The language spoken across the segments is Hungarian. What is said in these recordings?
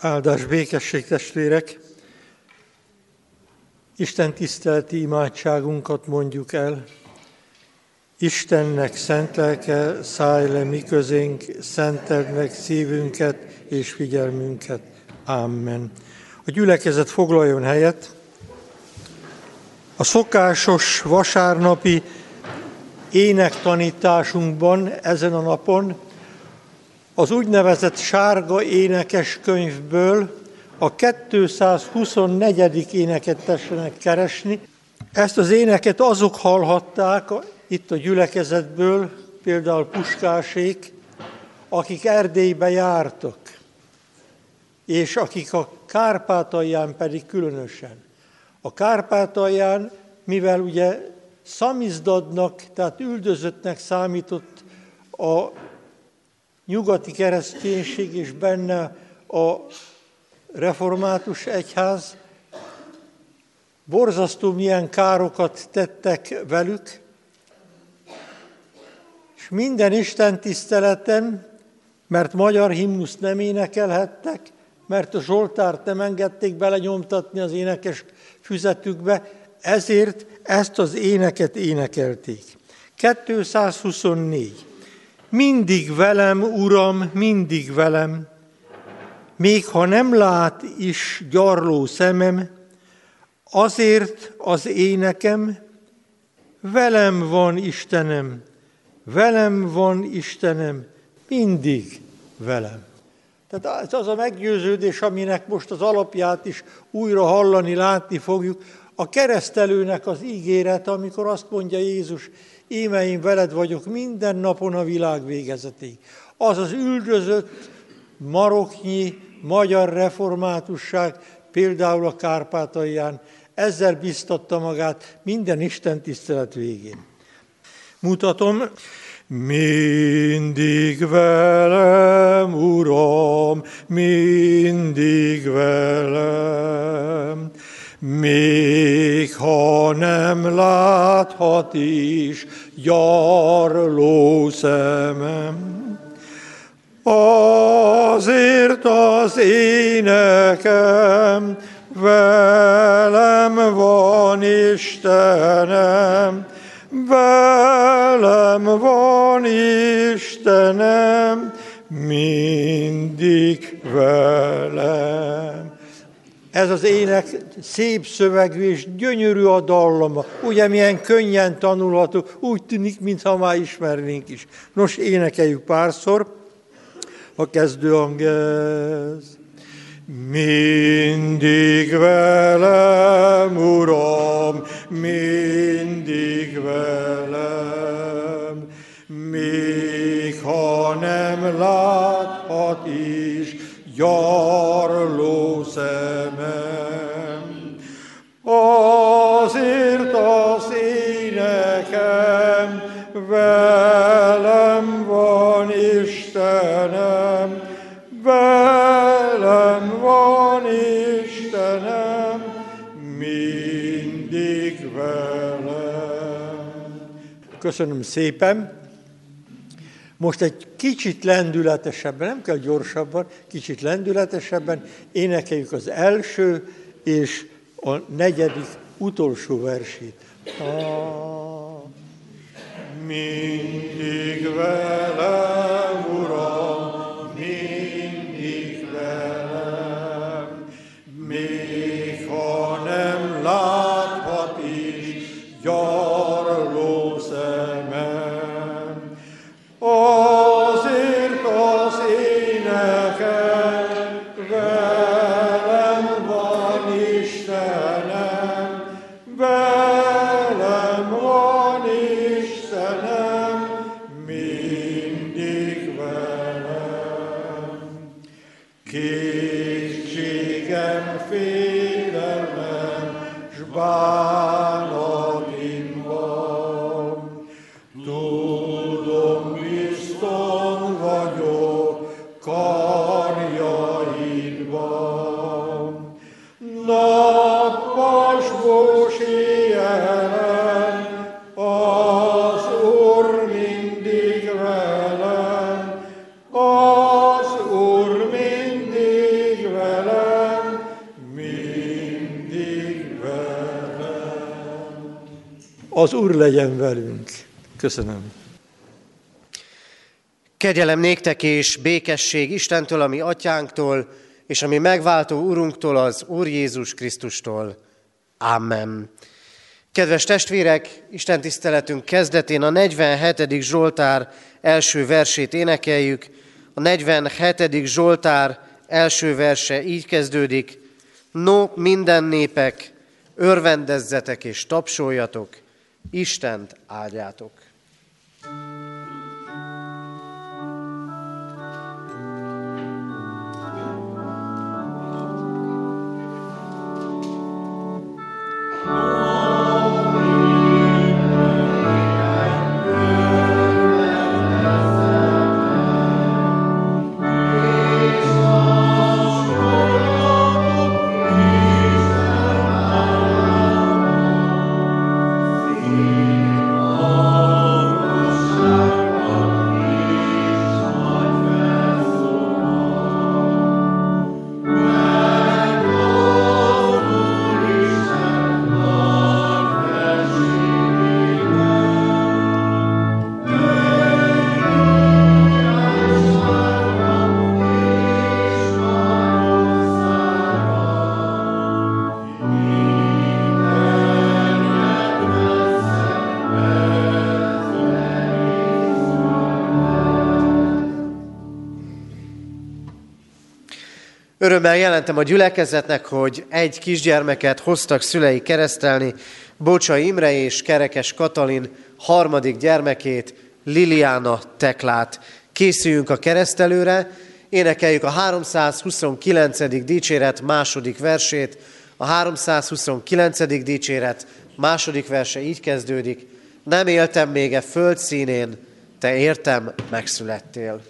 Áldás békesség testvérek! Isten tisztelti imádságunkat mondjuk el. Istennek szent lelke, szállj le mi közénk, szenteld meg szívünket és figyelmünket. Amen. A gyülekezet foglaljon helyet. A szokásos vasárnapi énektanításunkban ezen a napon az úgynevezett sárga énekes könyvből a 224. éneket tessenek keresni. Ezt az éneket azok hallhatták itt a gyülekezetből, például Puskásék, akik Erdélybe jártak, és akik a Kárpátalján pedig különösen. A Kárpátalján, mivel ugye szamizdadnak, tehát üldözöttnek számított a nyugati kereszténység és benne a református egyház, borzasztó milyen károkat tettek velük, és minden Isten tiszteleten, mert magyar himnuszt nem énekelhettek, mert a Zsoltárt nem engedték belenyomtatni az énekes füzetükbe, ezért ezt az éneket énekelték. 224. Mindig velem, Uram, mindig velem, még ha nem lát is gyarló szemem, azért az énekem, velem van Istenem, velem van Istenem, mindig velem. Tehát ez az a meggyőződés, aminek most az alapját is újra hallani, látni fogjuk, a keresztelőnek az ígéret, amikor azt mondja Jézus, íme én veled vagyok minden napon a világ végezetéig. Az az üldözött maroknyi magyar reformátusság, például a Kárpátalján, ezzel biztatta magát minden Isten tisztelet végén. Mutatom, mindig velem, Uram, mindig velem. Még ha nem láthat is gyarló szemem, azért az énekem velem van Istenem, velem van Istenem, mindig velem. Ez az ének szép szövegű és gyönyörű a dallama. Ugye milyen könnyen tanulható, úgy tűnik, mintha már ismernénk is. Nos, énekeljük párszor a kezdőhang ez. Mindig velem, Uram, mindig velem, még ha nem láthat is gyarló szemem. Azért az énekem velem van Istenem, velem van Istenem, mindig velem. Köszönöm szépen! Most egy kicsit lendületesebben, nem kell gyorsabban, kicsit lendületesebben énekeljük az első és a negyedik utolsó versét. Ah, mindig velem, legyen velünk. Köszönöm. Kegyelem néktek és békesség Istentől, ami atyánktól, és ami megváltó Urunktól, az Úr Jézus Krisztustól. Amen. Kedves testvérek, Isten tiszteletünk kezdetén a 47. Zsoltár első versét énekeljük. A 47. Zsoltár első verse így kezdődik. No, minden népek, örvendezzetek és tapsoljatok, Istent áldjátok. Örömmel jelentem a gyülekezetnek, hogy egy kisgyermeket hoztak szülei keresztelni, Bocsa Imre és Kerekes Katalin harmadik gyermekét, Liliana Teklát. Készüljünk a keresztelőre, énekeljük a 329. dicséret második versét. A 329. dicséret második verse így kezdődik. Nem éltem még e föld színén, te értem megszülettél.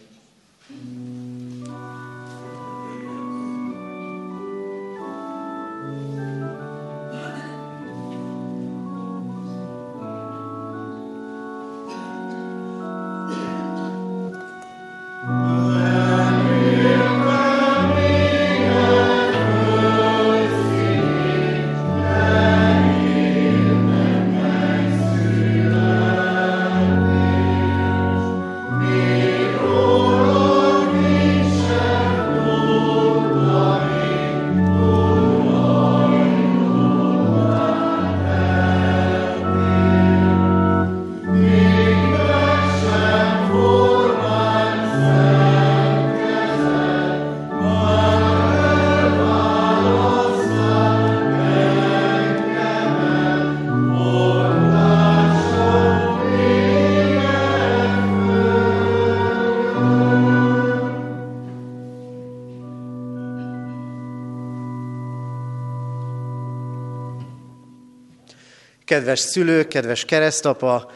Kedves szülők, kedves keresztapa,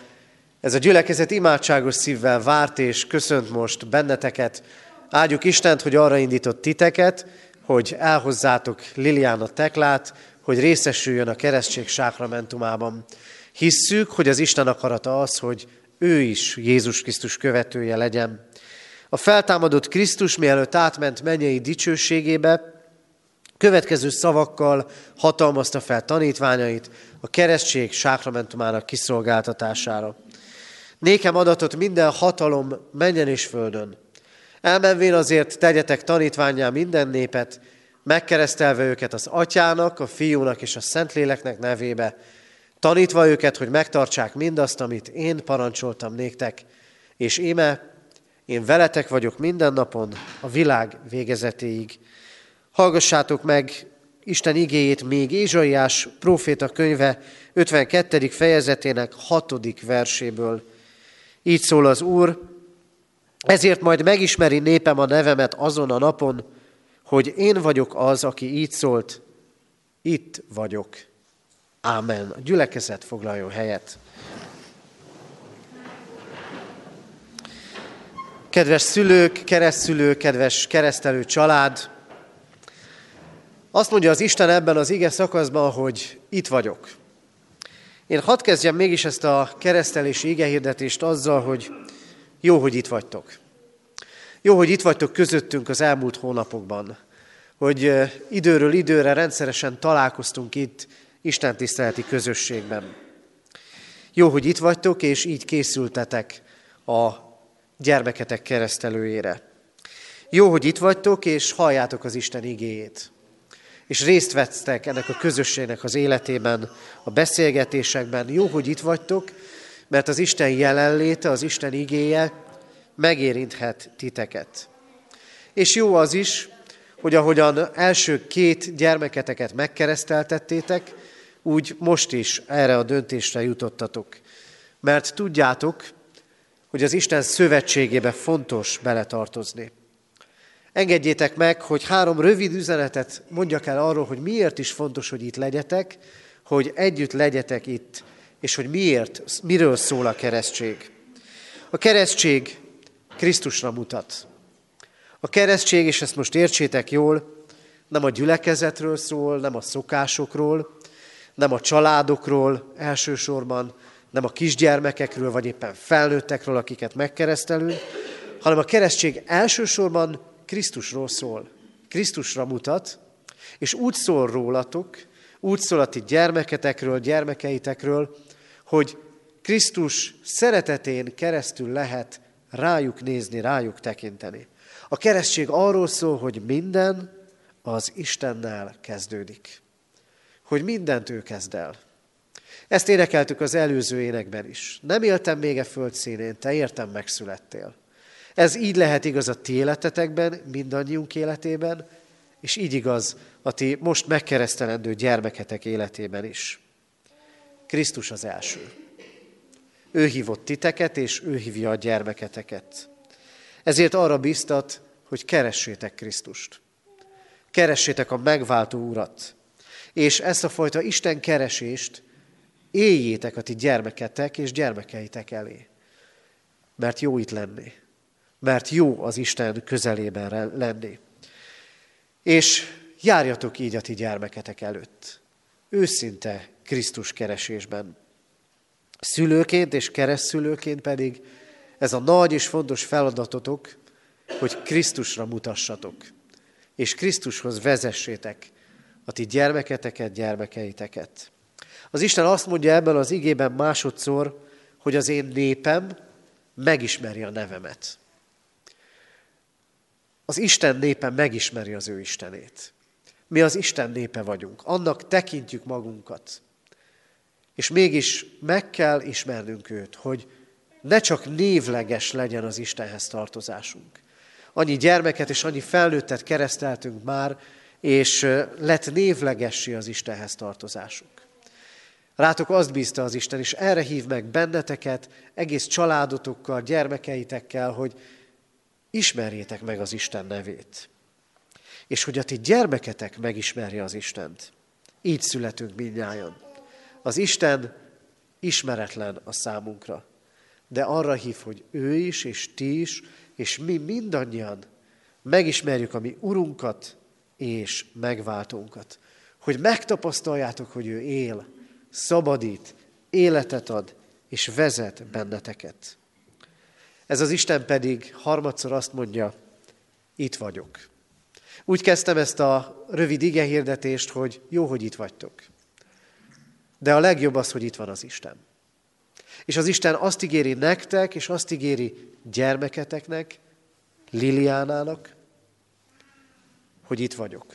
ez a gyülekezet imádságos szívvel várt és köszönt most benneteket. Áldjuk Istent, hogy arra indított titeket, hogy elhozzátok Liliana Teklát, hogy részesüljön a keresztség sákramentumában. Hisszük, hogy az Isten akarata az, hogy ő is Jézus Krisztus követője legyen. A feltámadott Krisztus mielőtt átment mennyei dicsőségébe, következő szavakkal hatalmazta fel tanítványait a keresztség sákramentumának kiszolgáltatására. Nékem adatot minden hatalom menjen és földön. Elmenvén azért tegyetek tanítványá minden népet, megkeresztelve őket az atyának, a fiúnak és a szentléleknek nevébe, tanítva őket, hogy megtartsák mindazt, amit én parancsoltam néktek, és íme, én veletek vagyok minden napon a világ végezetéig. Hallgassátok meg Isten igéjét még Ézsaiás próféta könyve 52. fejezetének 6. verséből. Így szól az Úr, ezért majd megismeri népem a nevemet azon a napon, hogy én vagyok az, aki így szólt, itt vagyok. Ámen. A gyülekezet foglaljon helyet. Kedves szülők, keresztszülők, kedves keresztelő család, azt mondja az Isten ebben az ige szakaszban, hogy itt vagyok. Én hadd kezdjem mégis ezt a keresztelési igehirdetést azzal, hogy jó, hogy itt vagytok. Jó, hogy itt vagytok közöttünk az elmúlt hónapokban, hogy időről időre rendszeresen találkoztunk itt Isten tiszteleti közösségben. Jó, hogy itt vagytok, és így készültetek a gyermeketek keresztelőjére. Jó, hogy itt vagytok, és halljátok az Isten igéjét. És részt vettek ennek a közösségnek az életében, a beszélgetésekben. Jó, hogy itt vagytok, mert az Isten jelenléte, az Isten igéje megérinthet titeket. És jó az is, hogy ahogyan első két gyermeketeket megkereszteltettétek, úgy most is erre a döntésre jutottatok. Mert tudjátok, hogy az Isten szövetségébe fontos beletartozni. Engedjétek meg, hogy három rövid üzenetet mondjak el arról, hogy miért is fontos, hogy itt legyetek, hogy együtt legyetek itt, és hogy miért, miről szól a keresztség. A keresztség Krisztusra mutat. A keresztség, és ezt most értsétek jól, nem a gyülekezetről szól, nem a szokásokról, nem a családokról elsősorban, nem a kisgyermekekről, vagy éppen felnőttekről, akiket megkeresztelünk, hanem a keresztség elsősorban Krisztusról szól. Krisztusra mutat, és úgy szól rólatok, úgy szól a ti gyermeketekről, gyermekeitekről, hogy Krisztus szeretetén keresztül lehet rájuk nézni, rájuk tekinteni. A keresztség arról szól, hogy minden az Istennel kezdődik. Hogy mindent ő kezd el. Ezt énekeltük az előző énekben is. Nem éltem még a föld színén, te értem megszülettél. Ez így lehet igaz a ti életetekben, mindannyiunk életében, és így igaz a ti most megkeresztelendő gyermeketek életében is. Krisztus az első. Ő hívott titeket, és ő hívja a gyermeketeket. Ezért arra biztat, hogy keressétek Krisztust. Keressétek a megváltó Urat. És ezt a fajta Isten keresést éljétek a ti gyermeketek és gyermekeitek elé. Mert jó itt lenni. Mert jó az Isten közelében lenni. És járjatok így a ti gyermeketek előtt. Őszinte Krisztus keresésben. Szülőként és keresztszülőként pedig ez a nagy és fontos feladatotok, hogy Krisztusra mutassatok, és Krisztushoz vezessétek a ti gyermeketeket, gyermekeiteket. Az Isten azt mondja ebben az igében másodszor, hogy az én népem megismeri a nevemet. Az Isten népe megismeri az ő Istenét. Mi az Isten népe vagyunk, annak tekintjük magunkat. És mégis meg kell ismernünk őt, hogy ne csak névleges legyen az Istenhez tartozásunk. Annyi gyermeket és annyi felnőttet kereszteltünk már, és lett névlegessé az Istenhez tartozásunk. Rátok azt bízta az Isten, és erre hív meg benneteket, egész családotokkal, gyermekeitekkel, hogy ismerjétek meg az Isten nevét. És hogy a ti gyermeketek megismerje az Istent. Így születünk mindnyájan. Az Isten ismeretlen a számunkra, de arra hív, hogy ő is, és ti is, és mi mindannyian megismerjük a mi Urunkat és megváltónkat. Hogy megtapasztaljátok, hogy ő él, szabadít, életet ad, és vezet benneteket. Ez az Isten pedig harmadszor azt mondja, itt vagyok. Úgy kezdtem ezt a rövid igehirdetést, hogy jó, hogy itt vagytok. De a legjobb az, hogy itt van az Isten. És az Isten azt ígéri nektek, és azt ígéri gyermeketeknek, Liliánának, hogy itt vagyok.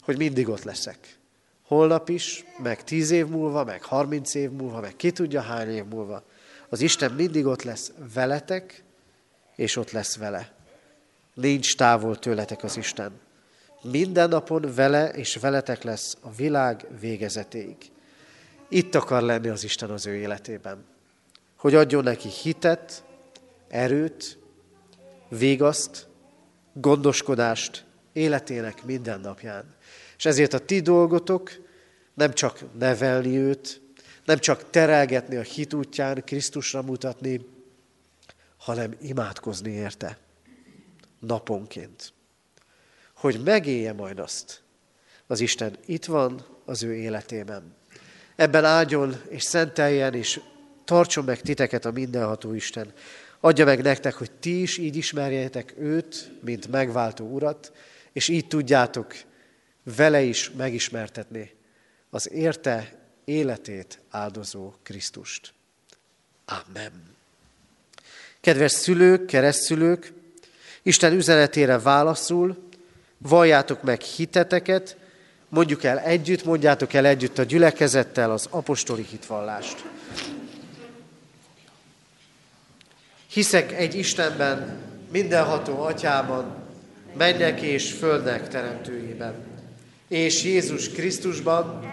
Hogy mindig ott leszek. Holnap is, meg tíz év múlva, meg harminc év múlva, meg ki tudja hány év múlva. Az Isten mindig ott lesz veletek, és ott lesz vele. Nincs távol tőletek az Isten. Minden napon vele és veletek lesz a világ végezetéig. Itt akar lenni az Isten az ő életében. Hogy adjon neki hitet, erőt, végaszt, gondoskodást életének minden napján. És ezért a ti dolgotok nem csak nevelni őt, nem csak terelgetni a hit útján, Krisztusra mutatni, hanem imádkozni érte naponként. Hogy megélje majd azt, az Isten itt van az ő életében. Ebben áldjon és szenteljen, és tartson meg titeket a mindenható Isten. Adja meg nektek, hogy ti is így ismerjétek őt, mint megváltó urat, és így tudjátok vele is megismertetni az érte életét áldozó Krisztust. Amen. Kedves szülők, keresztszülők, Isten üzenetére válaszul, valljátok meg hiteteket, mondjuk el együtt, mondjátok el együtt a gyülekezettel az apostoli hitvallást. Hiszek egy Istenben, mindenható atyában, mennek és földnek teremtőjében, és Jézus Krisztusban,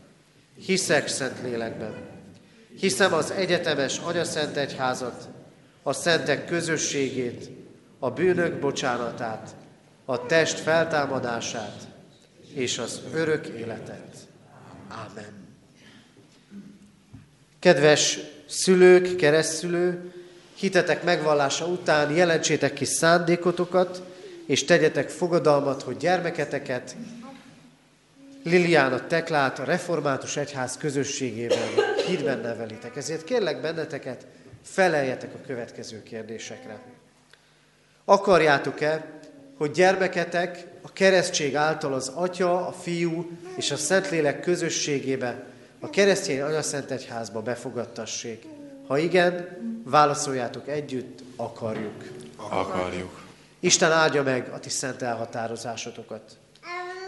Hiszek szent lélekben. Hiszem az egyetemes Agyaszent Egyházat, a szentek közösségét, a bűnök bocsánatát, a test feltámadását és az örök életet. Ámen. Kedves szülők, keresztülő, hitetek megvallása után jelentsétek ki szándékotokat, és tegyetek fogadalmat, hogy gyermeketeket Liliana Teklát a Református Egyház közösségében hídben nevelitek. Ezért kérlek benneteket, feleljetek a következő kérdésekre. Akarjátok-e, hogy gyermeketek a keresztség által az Atya, a Fiú és a Szentlélek közösségébe, a keresztény Anyaszent Egyházba befogadtassék? Ha igen, válaszoljátok együtt, akarjuk. Akarjuk. Isten áldja meg a ti szent elhatározásotokat.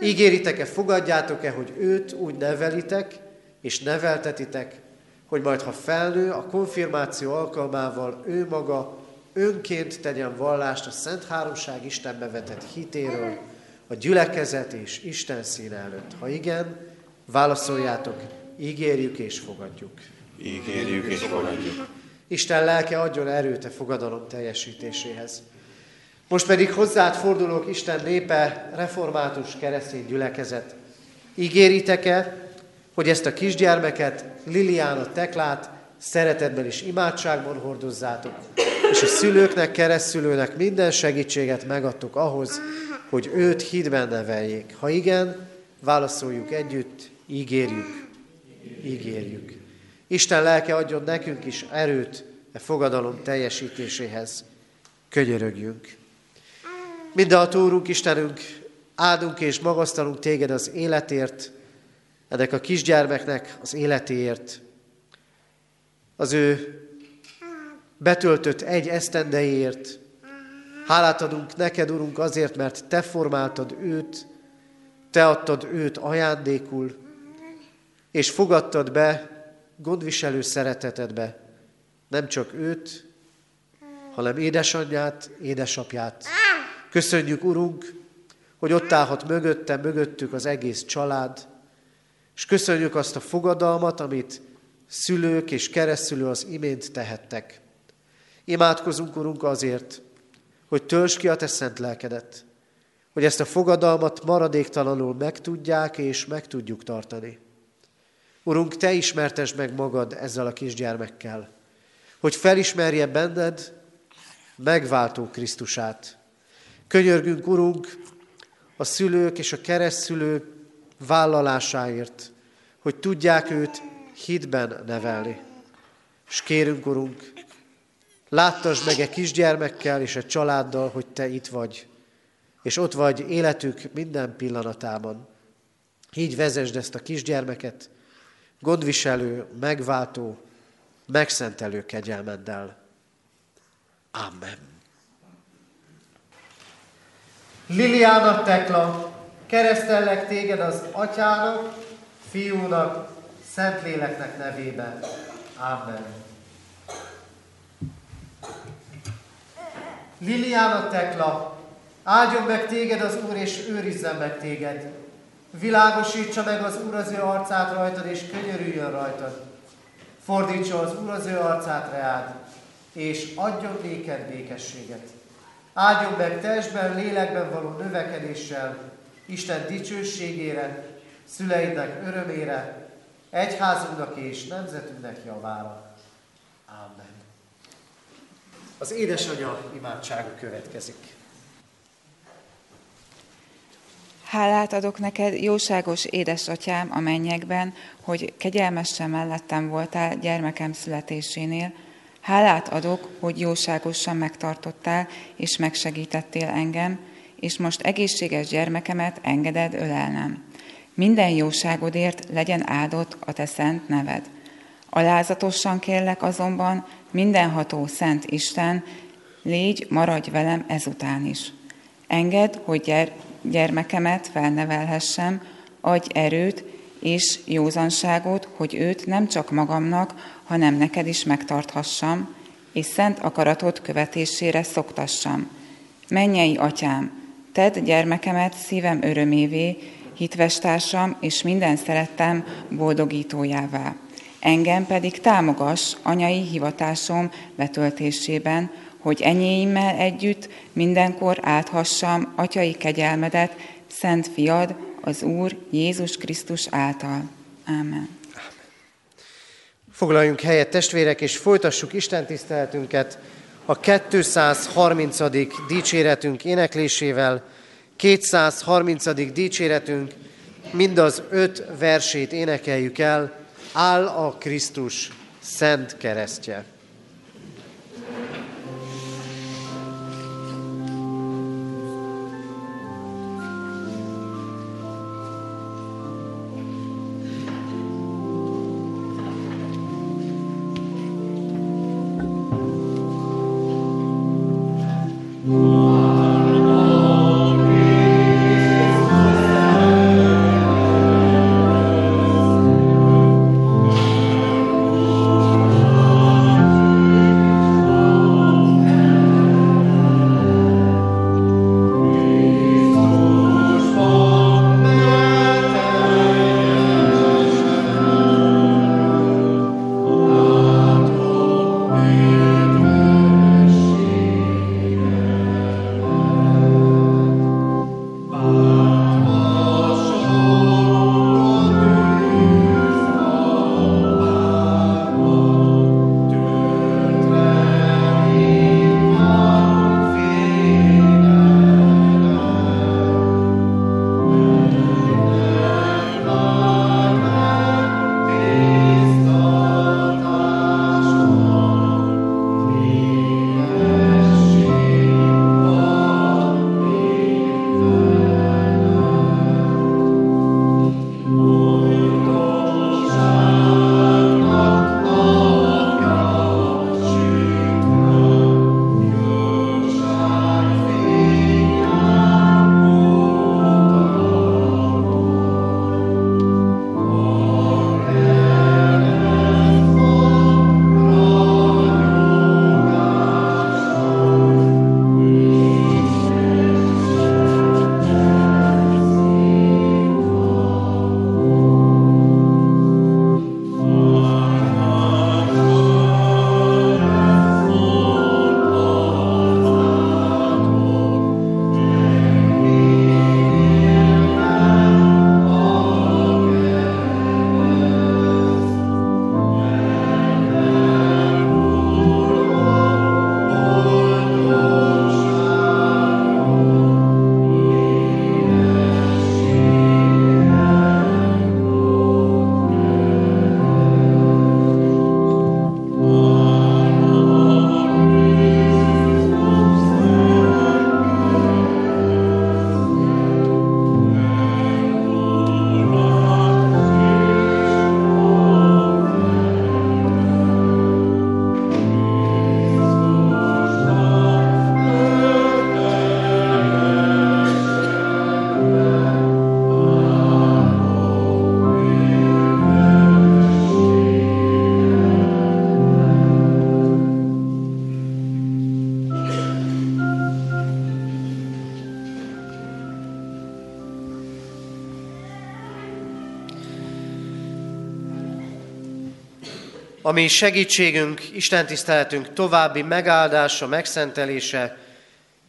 Ígéritek-e, fogadjátok-e, hogy őt úgy nevelitek és neveltetitek, hogy majd ha felnő, a konfirmáció alkalmával ő maga önként tegyen vallást a Szent Háromság Istenbe vetett hitéről, a gyülekezet és Isten színe előtt. Ha igen, válaszoljátok, ígérjük és fogadjuk. Ígérjük és fogadjuk. Isten lelke adjon erőt a fogadalom teljesítéséhez. Most pedig hozzád fordulok, Isten népe, református keresztény gyülekezet. Ígéritek-e, hogy ezt a kisgyermeket, Liliana Teklát szeretetben és imádságban hordozzátok, és a szülőknek, keresztülőnek minden segítséget megadtuk ahhoz, hogy őt hídben neveljék. Ha igen, válaszoljuk együtt, ígérjük, ígérjük. Isten lelke adjon nekünk is erőt e fogadalom teljesítéséhez. Könyörögjünk. Mindenható Úrunk, Istenünk, áldunk és magasztalunk téged az életért, ennek a kisgyermeknek az életéért, az ő betöltött egy esztendeiért. Hálát adunk neked, Urunk, azért, mert Te formáltad őt, Te adtad őt ajándékul, és fogadtad be gondviselő szeretetedbe nem csak őt, hanem édesanyját, édesapját. Köszönjük, Urunk, hogy ott állhat mögötte, mögöttük az egész család, és köszönjük azt a fogadalmat, amit szülők és keresztülő az imént tehettek. Imádkozunk, Urunk, azért, hogy töltsd ki a Te szent lelkedet, hogy ezt a fogadalmat maradéktalanul megtudják és meg tudjuk tartani. Urunk, Te ismertesd meg magad ezzel a kisgyermekkel, hogy felismerje benned megváltó Krisztusát. Könyörgünk, Urunk, a szülők és a keresztszülő vállalásáért, hogy tudják őt hitben nevelni. És kérünk, Urunk, láttasd meg egy kisgyermekkel és egy családdal, hogy Te itt vagy, és ott vagy életük minden pillanatában. Így vezesd ezt a kisgyermeket, gondviselő, megváltó, megszentelő kegyelmeddel. Amen. Liliana Tekla, keresztellek téged az atyának, fiúnak, Szentléleknek nevében. Amen. Liliana Tekla, áldjon meg téged az Úr, és őrizzen meg téged. Világosítsa meg az Úr az ő arcát rajtad, és könyörüljön rajtad. Fordítsa az Úr az ő arcát reád, és adjon néked békességet. Áldjon meg testben, lélekben való növekedéssel, Isten dicsőségére, szüleidnek örömére, egyházunknak és nemzetünknek javára. Amen. Az édesanyja imádsága következik. Hálát adok neked, jóságos édesatyám a mennyekben, hogy kegyelmesen mellettem voltál gyermekem születésénél. Hálát adok, hogy jóságosan megtartottál és megsegítettél engem, és most egészséges gyermekemet engeded ölelnem. Minden jóságodért legyen áldott a te szent neved. Alázatosan kérlek azonban, mindenható szent Isten, légy, maradj velem ezután is. Engedd, hogy gyermekemet felnevelhessem, adj erőt és józanságot, hogy őt nem csak magamnak, hanem neked is megtarthassam, és szent akaratod követésére szoktassam. Mennyei atyám, tedd gyermekemet szívem örömévé, hitvestársam és minden szerettem boldogítójává. Engem pedig támogass anyai hivatásom betöltésében, hogy enyéimmel együtt mindenkor áthassam atyai kegyelmedet, Szent Fiad, az Úr Jézus Krisztus által. Amen. Foglaljunk helyet, testvérek, és folytassuk Isten tiszteletünket a 230. dicséretünk éneklésével. 230. dicséretünk mind az öt versét énekeljük el, áll a Krisztus szent keresztje. Ami segítségünk, Isten tiszteletünk további megáldása, megszentelése,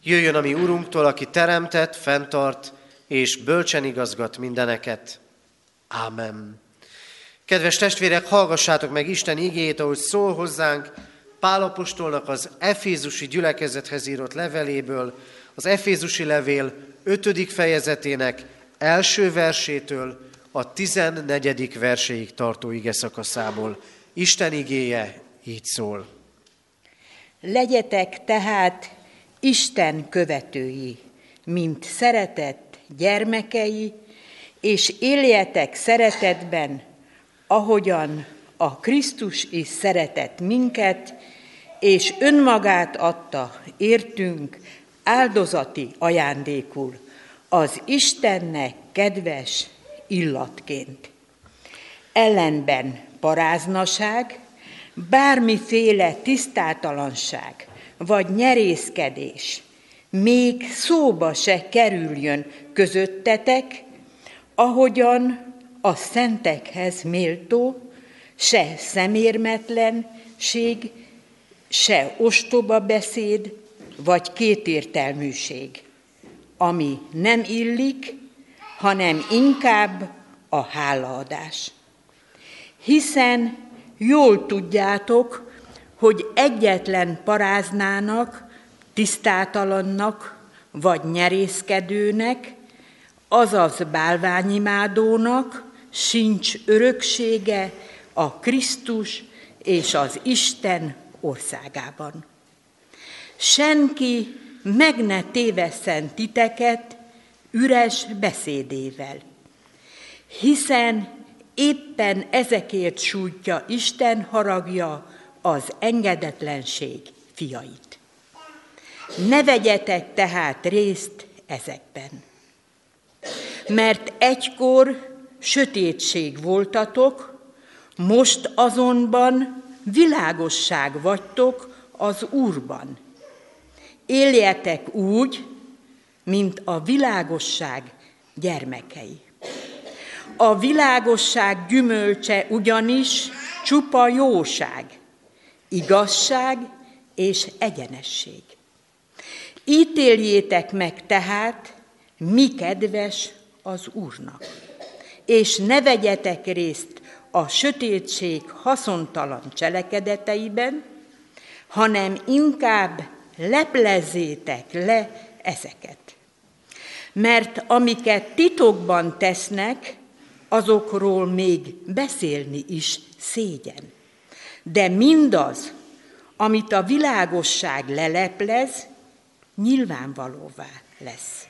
jöjjön a mi Urunktól, aki teremtett, fenntart és bölcsen igazgat mindeneket. Ámen. Kedves testvérek, hallgassátok meg Isten igét, ahogy szól hozzánk Pálapostolnak az Efézusi gyülekezethez írott leveléből, az Efézusi levél 5. fejezetének első versétől a 14. verséig tartó ige szakaszából. Isten igéje így szól. Legyetek tehát Isten követői, mint szeretett gyermekei, és éljetek szeretetben, ahogyan a Krisztus is szeretett minket, és önmagát adta értünk áldozati ajándékul, az Istennek kedves illatként. Ellenben paráznaság, bármiféle tisztátalanság vagy nyerészkedés még szóba se kerüljön közöttetek, ahogyan a szentekhez méltó, se szemérmetlenség, se ostoba beszéd, vagy kétértelműség, ami nem illik, hanem inkább a hálaadás. Hiszen jól tudjátok, hogy egyetlen paráznának, tisztátalannak vagy nyerészkedőnek, azaz bálványimádónak sincs öröksége a Krisztus és az Isten országában. Senki meg ne tévesszen titeket üres beszédével, hiszen éppen ezekért sújtja Isten haragja az engedetlenség fiait. Ne vegyetek tehát részt ezekben, mert egykor sötétség voltatok, most azonban világosság vagytok az Úrban. Éljetek úgy, mint a világosság gyermekei. A világosság gyümölcse ugyanis csupa jóság, igazság és egyenesség. Ítéljétek meg tehát, mi kedves az Úrnak, és ne vegyetek részt a sötétség haszontalan cselekedeteiben, hanem inkább leplezzétek le ezeket. Mert amiket titokban tesznek, azokról még beszélni is szégyen. De mindaz, amit a világosság leleplez, nyilvánvalóvá lesz.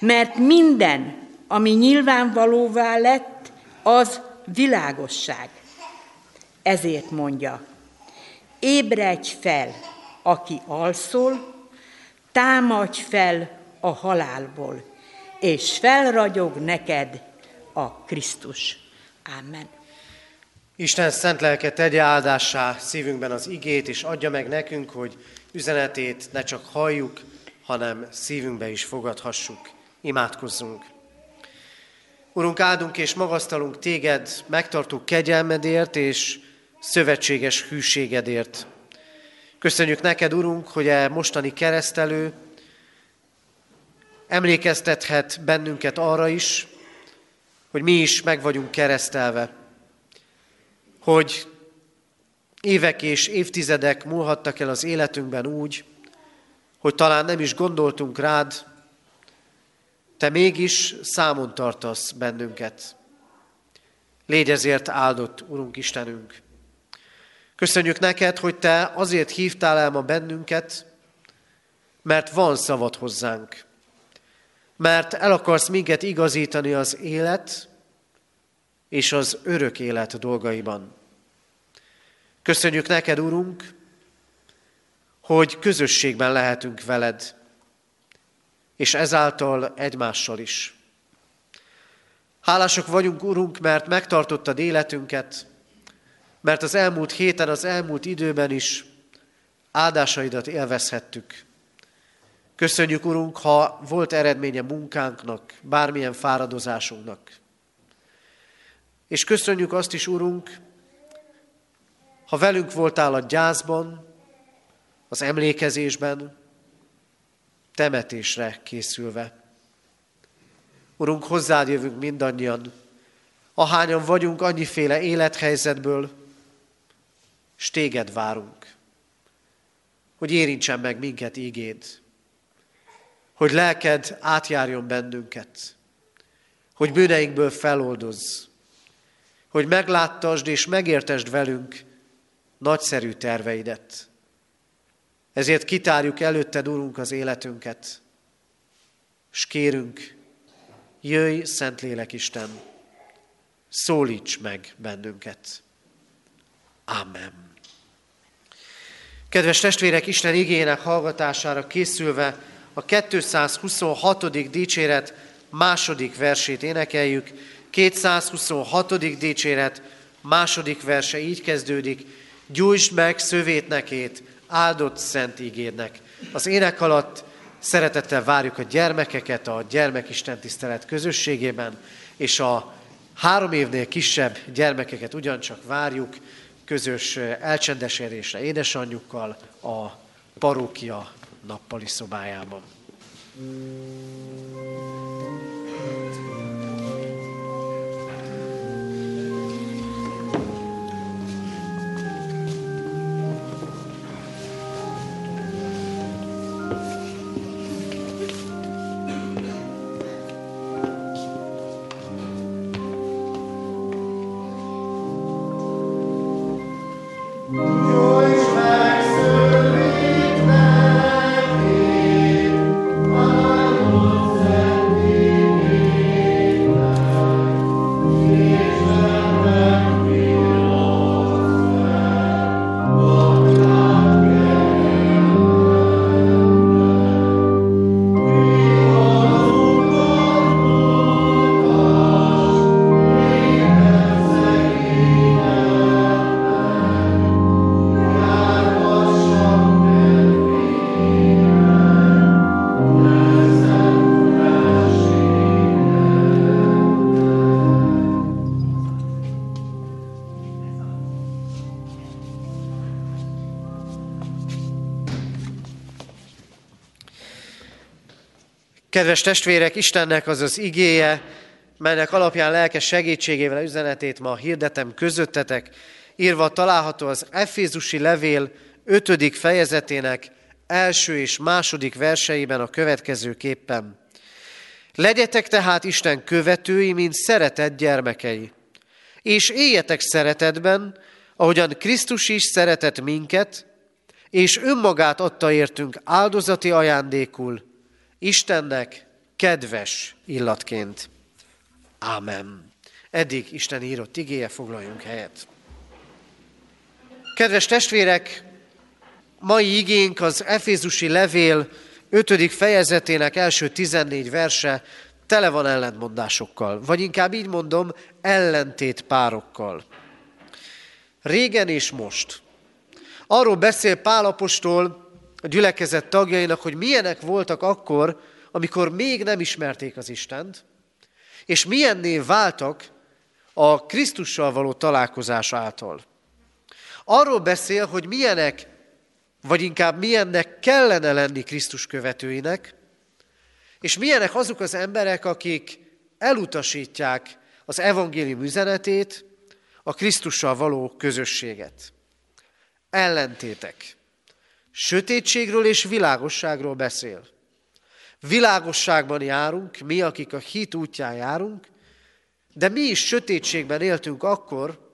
Mert minden, ami nyilvánvalóvá lett, az világosság. Ezért mondja, ébredj fel, aki alszol, támadj fel a halálból, és felragyog neked a Krisztus. Amen. Isten szent lelke tegye áldássá szívünkben az igét, és adja meg nekünk, hogy üzenetét ne csak halljuk, hanem szívünkbe is fogadhassuk. Imádkozzunk! Urunk, áldunk és magasztalunk téged, megtartó kegyelmedért és szövetséges hűségedért. Köszönjük neked, Urunk, hogy a e mostani keresztelő emlékeztethet bennünket arra is, hogy mi is meg vagyunk keresztelve, hogy évek és évtizedek múlhattak el az életünkben úgy, hogy talán nem is gondoltunk rád, te mégis számon tartasz bennünket. Légy ezért áldott, Urunk Istenünk. Köszönjük neked, hogy te azért hívtál el ma bennünket, mert van szavad hozzánk. Mert el akarsz minket igazítani az élet és az örök élet dolgaiban. Köszönjük neked, Urunk, hogy közösségben lehetünk veled, és ezáltal egymással is. Hálások vagyunk, Urunk, mert megtartottad életünket, mert az elmúlt héten, az elmúlt időben is áldásaidat élvezhettük. Köszönjük, Urunk, ha volt eredménye munkánknak, bármilyen fáradozásunknak. És köszönjük azt is, Urunk, ha velünk voltál a gyászban, az emlékezésben, temetésre készülve. Urunk, hozzád jövünk mindannyian, Ahányan vagyunk annyiféle élethelyzetből, s téged várunk, hogy érintsen meg minket ígéd, hogy lelked átjárjon bennünket, hogy bűneinkből feloldozz, hogy megláttasd és megértesd velünk nagyszerű terveidet. Ezért kitárjuk előtted, Urunk, az életünket, és kérünk, jöjj, Szentlélek Isten, szólíts meg bennünket. Amen. Kedves testvérek, Isten igének hallgatására készülve a 226. dicséret második versét énekeljük. 226. dicséret második verse így kezdődik. Gyújtsd meg szövétnekét, áldott szent ígédnek. Az ének alatt szeretettel várjuk a gyermekeket a gyermekisten tisztelet közösségében, és a három évnél kisebb gyermekeket ugyancsak várjuk közös elcsendesedésre édesanyjukkal a parókia nappali szobájában. Kedves testvérek, Istennek az az igéje, melynek alapján lelkes segítségével üzenetét ma hirdetem közöttetek, írva található az Efézusi levél 5. fejezetének első és második verseiben a következő képpen. Legyetek tehát Isten követői, mint szeretett gyermekei, és éljetek szeretetben, ahogyan Krisztus is szeretett minket, és önmagát adta értünk áldozati ajándékul, Istennek kedves illatként. Ámen. Eddig Isten írott igéje, foglaljunk helyet. Kedves testvérek, mai igénk az Efézusi levél 5. fejezetének első 14 verse tele van ellentmondásokkal, vagy inkább így mondom, ellentét párokkal. Régen és most. Arról beszél Pálapostól, a gyülekezet tagjainak, hogy milyenek voltak akkor, amikor még nem ismerték az Istent, és milyenné váltak a Krisztussal való találkozás által. Arról beszél, hogy milyenek, vagy inkább milyennek kellene lenni Krisztus követőinek, és milyenek azok az emberek, akik elutasítják az evangélium üzenetét, a Krisztussal való közösséget. Ellentétek. Sötétségről és világosságról beszél. Világosságban járunk, mi, akik a hit útján járunk, de mi is sötétségben éltünk akkor,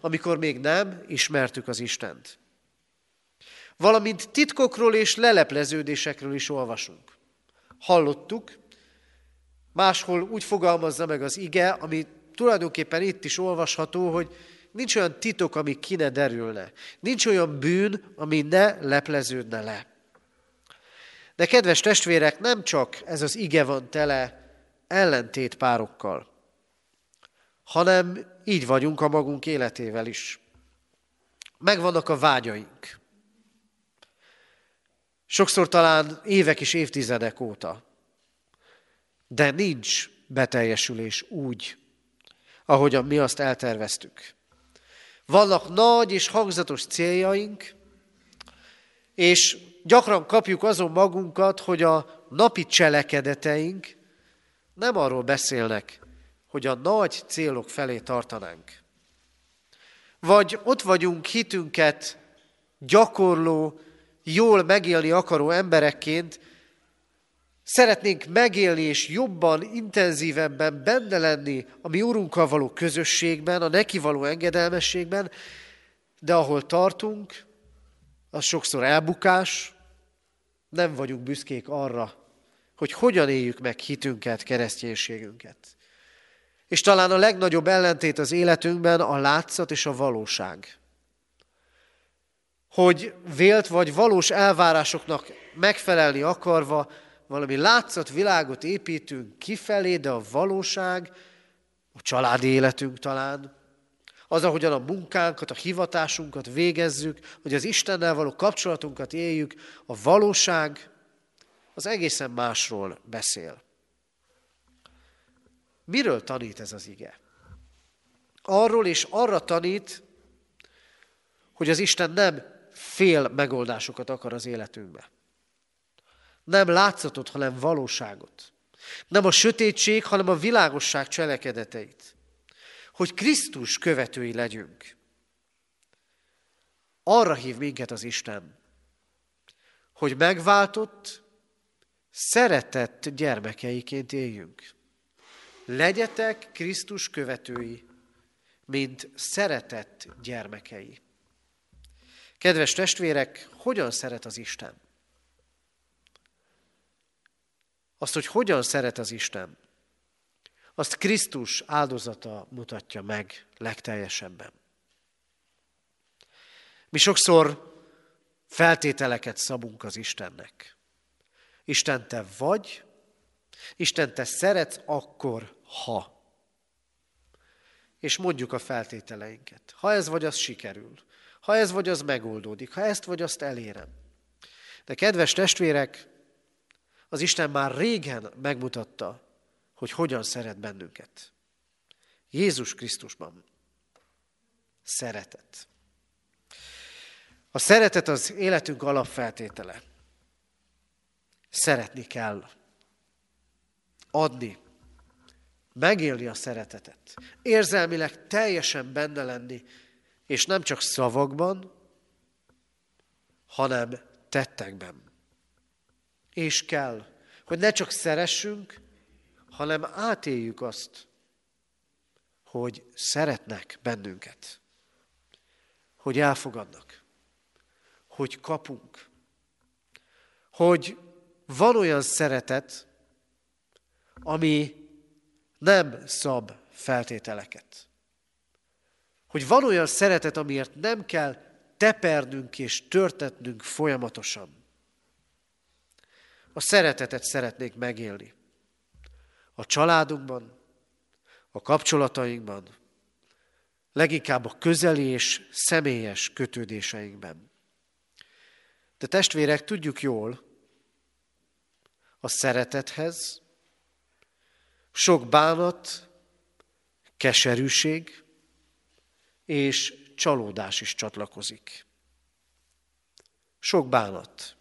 amikor még nem ismertük az Istent. Valamint titkokról és lelepleződésekről is olvasunk. Hallottuk, máshol úgy fogalmazza meg az ige, ami tulajdonképpen itt is olvasható, hogy Nincs olyan titok, ami ki ne derülne. Nincs olyan bűn, ami ne lepleződne le. De kedves testvérek, nem csak ez az ige van tele ellentét párokkal, hanem így vagyunk a magunk életével is. Megvannak a vágyaink. Sokszor talán évek és évtizedek óta. De nincs beteljesülés úgy, ahogyan mi azt elterveztük. Vannak nagy és hangzatos céljaink, és gyakran kapjuk azon magunkat, hogy a napi cselekedeteink nem arról beszélnek, hogy a nagy célok felé tartanánk. Vagy ott vagyunk hitünket gyakorló, jól megélni akaró emberekként, szeretnénk megélni és jobban, intenzívebben benne lenni a mi Urunkkal való közösségben, a neki való engedelmességben, de ahol tartunk, az sokszor elbukás, nem vagyunk büszkék arra, hogy hogyan éljük meg hitünket, kereszténységünket. És talán a legnagyobb ellentét az életünkben a látszat és a valóság. Hogy vélt vagy valós elvárásoknak megfelelni akarva, valami látszat világot építünk kifelé, de a valóság, a családi életünk talán, az, ahogyan a munkánkat, a hivatásunkat végezzük, hogy az Istennel való kapcsolatunkat éljük, a valóság az egészen másról beszél. Miről tanít ez az ige? Arról és arra tanít, hogy az Isten nem fél megoldásokat akar az életünkbe. Nem látszatot, hanem valóságot. Nem a sötétség, hanem a világosság cselekedeteit. Hogy Krisztus követői legyünk. Arra hív minket az Isten, hogy megváltott, szeretett gyermekeiként éljünk. Legyetek Krisztus követői, mint szeretett gyermekei. Kedves testvérek, hogyan szeret az Isten? Azt, hogy hogyan szeret az Isten, azt Krisztus áldozata mutatja meg legteljesebben. Mi sokszor feltételeket szabunk az Istennek. Isten te vagy, Isten te szeretsz akkor, ha. És mondjuk a feltételeinket. Ha ez vagy, az sikerül. Ha ez vagy, az megoldódik. Ha ezt vagy, azt elérem. De kedves testvérek, az Isten már régen megmutatta, hogy hogyan szeret bennünket. Jézus Krisztusban. Szeretet. A szeretet az életünk alapfeltétele. Szeretni kell. Adni. Megélni a szeretetet. Érzelmileg teljesen benne lenni, és nem csak szavakban, hanem tettekben. És kell, hogy ne csak szeressünk, hanem átéljük azt, hogy szeretnek bennünket, hogy elfogadnak, hogy kapunk, hogy van olyan szeretet, ami nem szab feltételeket. Hogy van olyan szeretet, amiért nem kell tepernünk és törtetnünk folyamatosan. A szeretetet szeretnék megélni. A családunkban, a kapcsolatainkban, leginkább a közeli és személyes kötődéseinkben. De testvérek, tudjuk jól, a szeretethez sok bánat, keserűség és csalódás is csatlakozik. Sok bánat.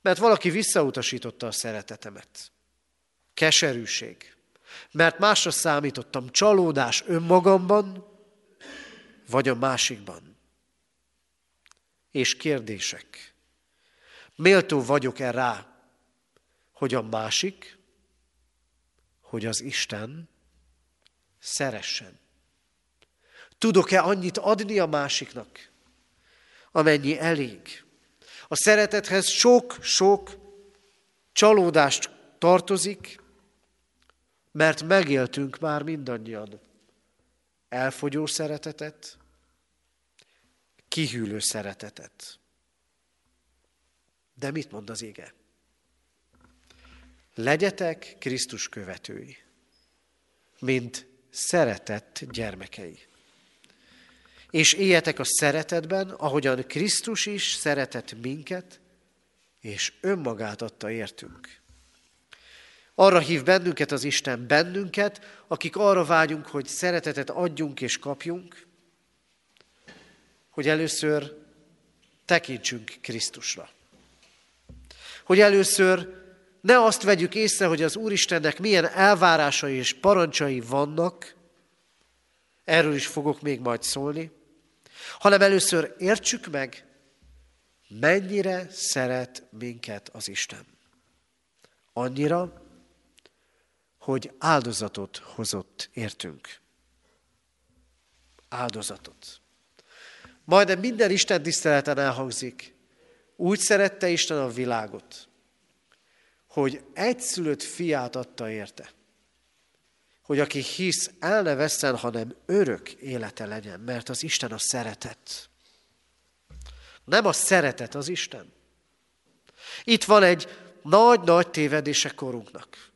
Mert valaki visszautasította a szeretetemet. Keserűség. Mert másra számítottam csalódás önmagamban, vagy a másikban. És kérdések. Méltó vagyok-e rá, hogy a másik, hogy az Isten szeressen. Tudok-e annyit adni a másiknak, amennyi elég? A szeretethez sok-sok csalódást tartozik, mert megéltünk már mindannyian elfogyó szeretetet, kihűlő szeretetet. De mit mond az ége? Legyetek Krisztus követői, mint szeretett gyermekei. És éljetek a szeretetben, ahogyan Krisztus is szeretett minket, és önmagát adta értünk. Arra hív bennünket az Isten bennünket, akik arra vágyunk, hogy szeretetet adjunk és kapjunk, hogy először tekintsünk Krisztusra. Hogy először ne azt vegyük észre, hogy az Úristennek milyen elvárásai és parancsai vannak, erről is fogok még majd szólni, hanem először értsük meg, mennyire szeret minket az Isten. Annyira, hogy áldozatot hozott értünk. Áldozatot. Majdnem minden Isten tiszteleten elhangzik. Úgy szerette Isten a világot, hogy egyszülött fiát adta érte, hogy aki hisz, el ne vesszen, hanem örök élete legyen, mert az Isten a szeretet. Nem a szeretet az Isten. Itt van egy nagy-nagy tévedése korunknak.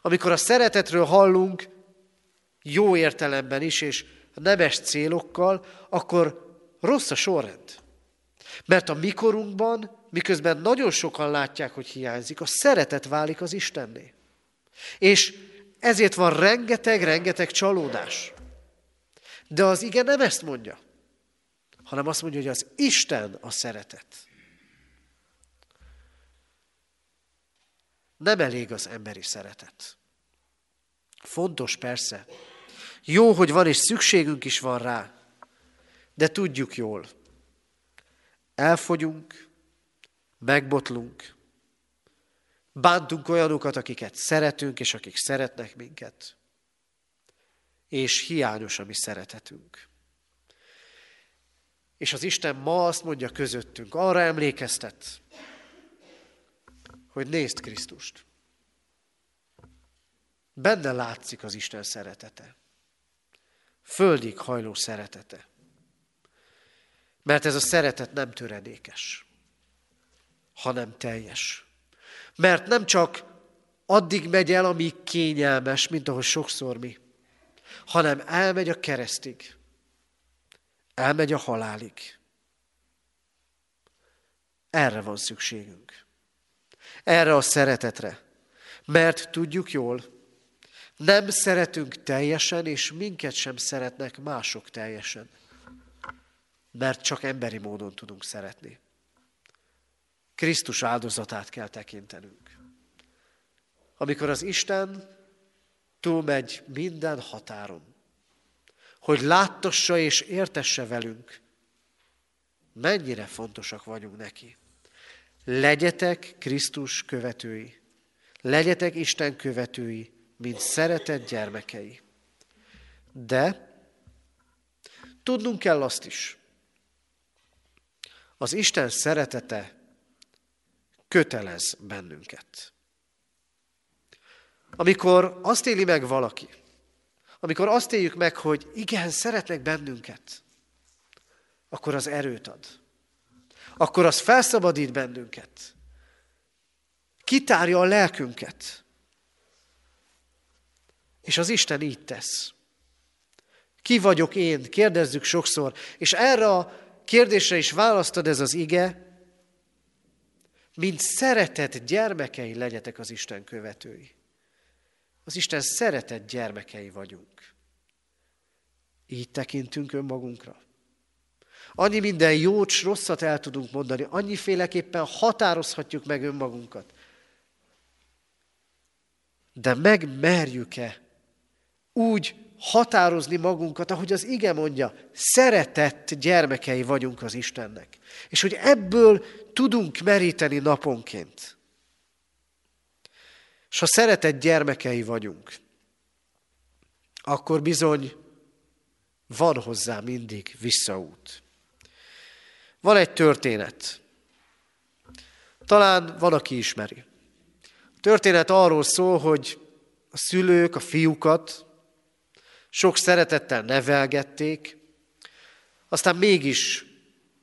Amikor a szeretetről hallunk, jó értelemben is, és nemes célokkal, akkor rossz a sorrend. Mert a mikorunkban, miközben nagyon sokan látják, hogy hiányzik, a szeretet válik az Istenné. És ezért van rengeteg-rengeteg csalódás. De az igen nem ezt mondja, hanem azt mondja, hogy az Isten a szeretet. Nem elég az emberi szeretet. Fontos persze. Jó, hogy van és szükségünk is van rá, de tudjuk jól. Elfogyunk, megbotlunk, bántunk olyanokat, akiket szeretünk, és akik szeretnek minket. És hiányos a mi szeretetünk. És az Isten ma azt mondja közöttünk, arra emlékeztet, hogy nézd Krisztust. Benne látszik az Isten szeretete. Földig hajló szeretete. Mert ez a szeretet nem töredékes, hanem teljes. Mert nem csak addig megy el, amíg kényelmes, mint ahogy sokszor mi, hanem elmegy a keresztig, elmegy a halálig. Erre van szükségünk. Erre a szeretetre. Mert tudjuk jól, nem szeretünk teljesen, és minket sem szeretnek mások teljesen. Mert csak emberi módon tudunk szeretni. Krisztus áldozatát kell tekintenünk. Amikor az Isten túlmegy minden határon, hogy láttassa és értesse velünk, mennyire fontosak vagyunk neki. Legyetek Krisztus követői, legyetek Isten követői, mint szeretett gyermekei. De tudnunk kell azt is, az Isten szeretete kötelez bennünket. Amikor azt éli meg valaki, amikor azt éljük meg, hogy igen, szeretnek bennünket, akkor az erőt ad. Akkor az felszabadít bennünket. Kitárja a lelkünket. És az Isten így tesz. Ki vagyok én? Kérdezzük sokszor. És erre a kérdésre is választad ez az ige, mint szeretett gyermekei legyetek az Isten követői. Az Isten szeretett gyermekei vagyunk. Így tekintünk önmagunkra. Annyi minden jót, rosszat el tudunk mondani, annyiféleképpen határozhatjuk meg önmagunkat. De megmerjük-e úgy határozni magunkat, ahogy az ige mondja, szeretett gyermekei vagyunk az Istennek. És hogy ebből tudunk meríteni naponként. És ha szeretett gyermekei vagyunk, akkor bizony van hozzá mindig visszaút. Van egy történet. Talán van, aki ismeri. A történet arról szól, hogy a szülők a fiúkat sok szeretettel nevelgették, aztán mégis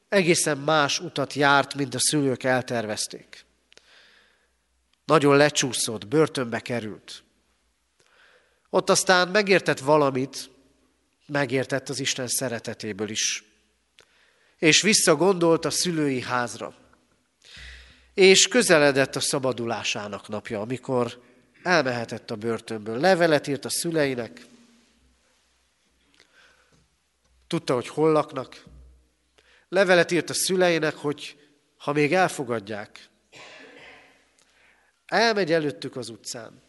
egészen más utat járt, mint a szülők eltervezték. Nagyon lecsúszott, börtönbe került. Ott aztán megértett valamit, megértett az Isten szeretetéből is. És visszagondolt a szülői házra. És közeledett a szabadulásának napja, amikor elmehetett a börtönből. Levelet írt a szüleinek, Tudta, hogy hol laknak. Levelet írt a szüleinek, hogy ha még elfogadják, elmegy előttük az utcán,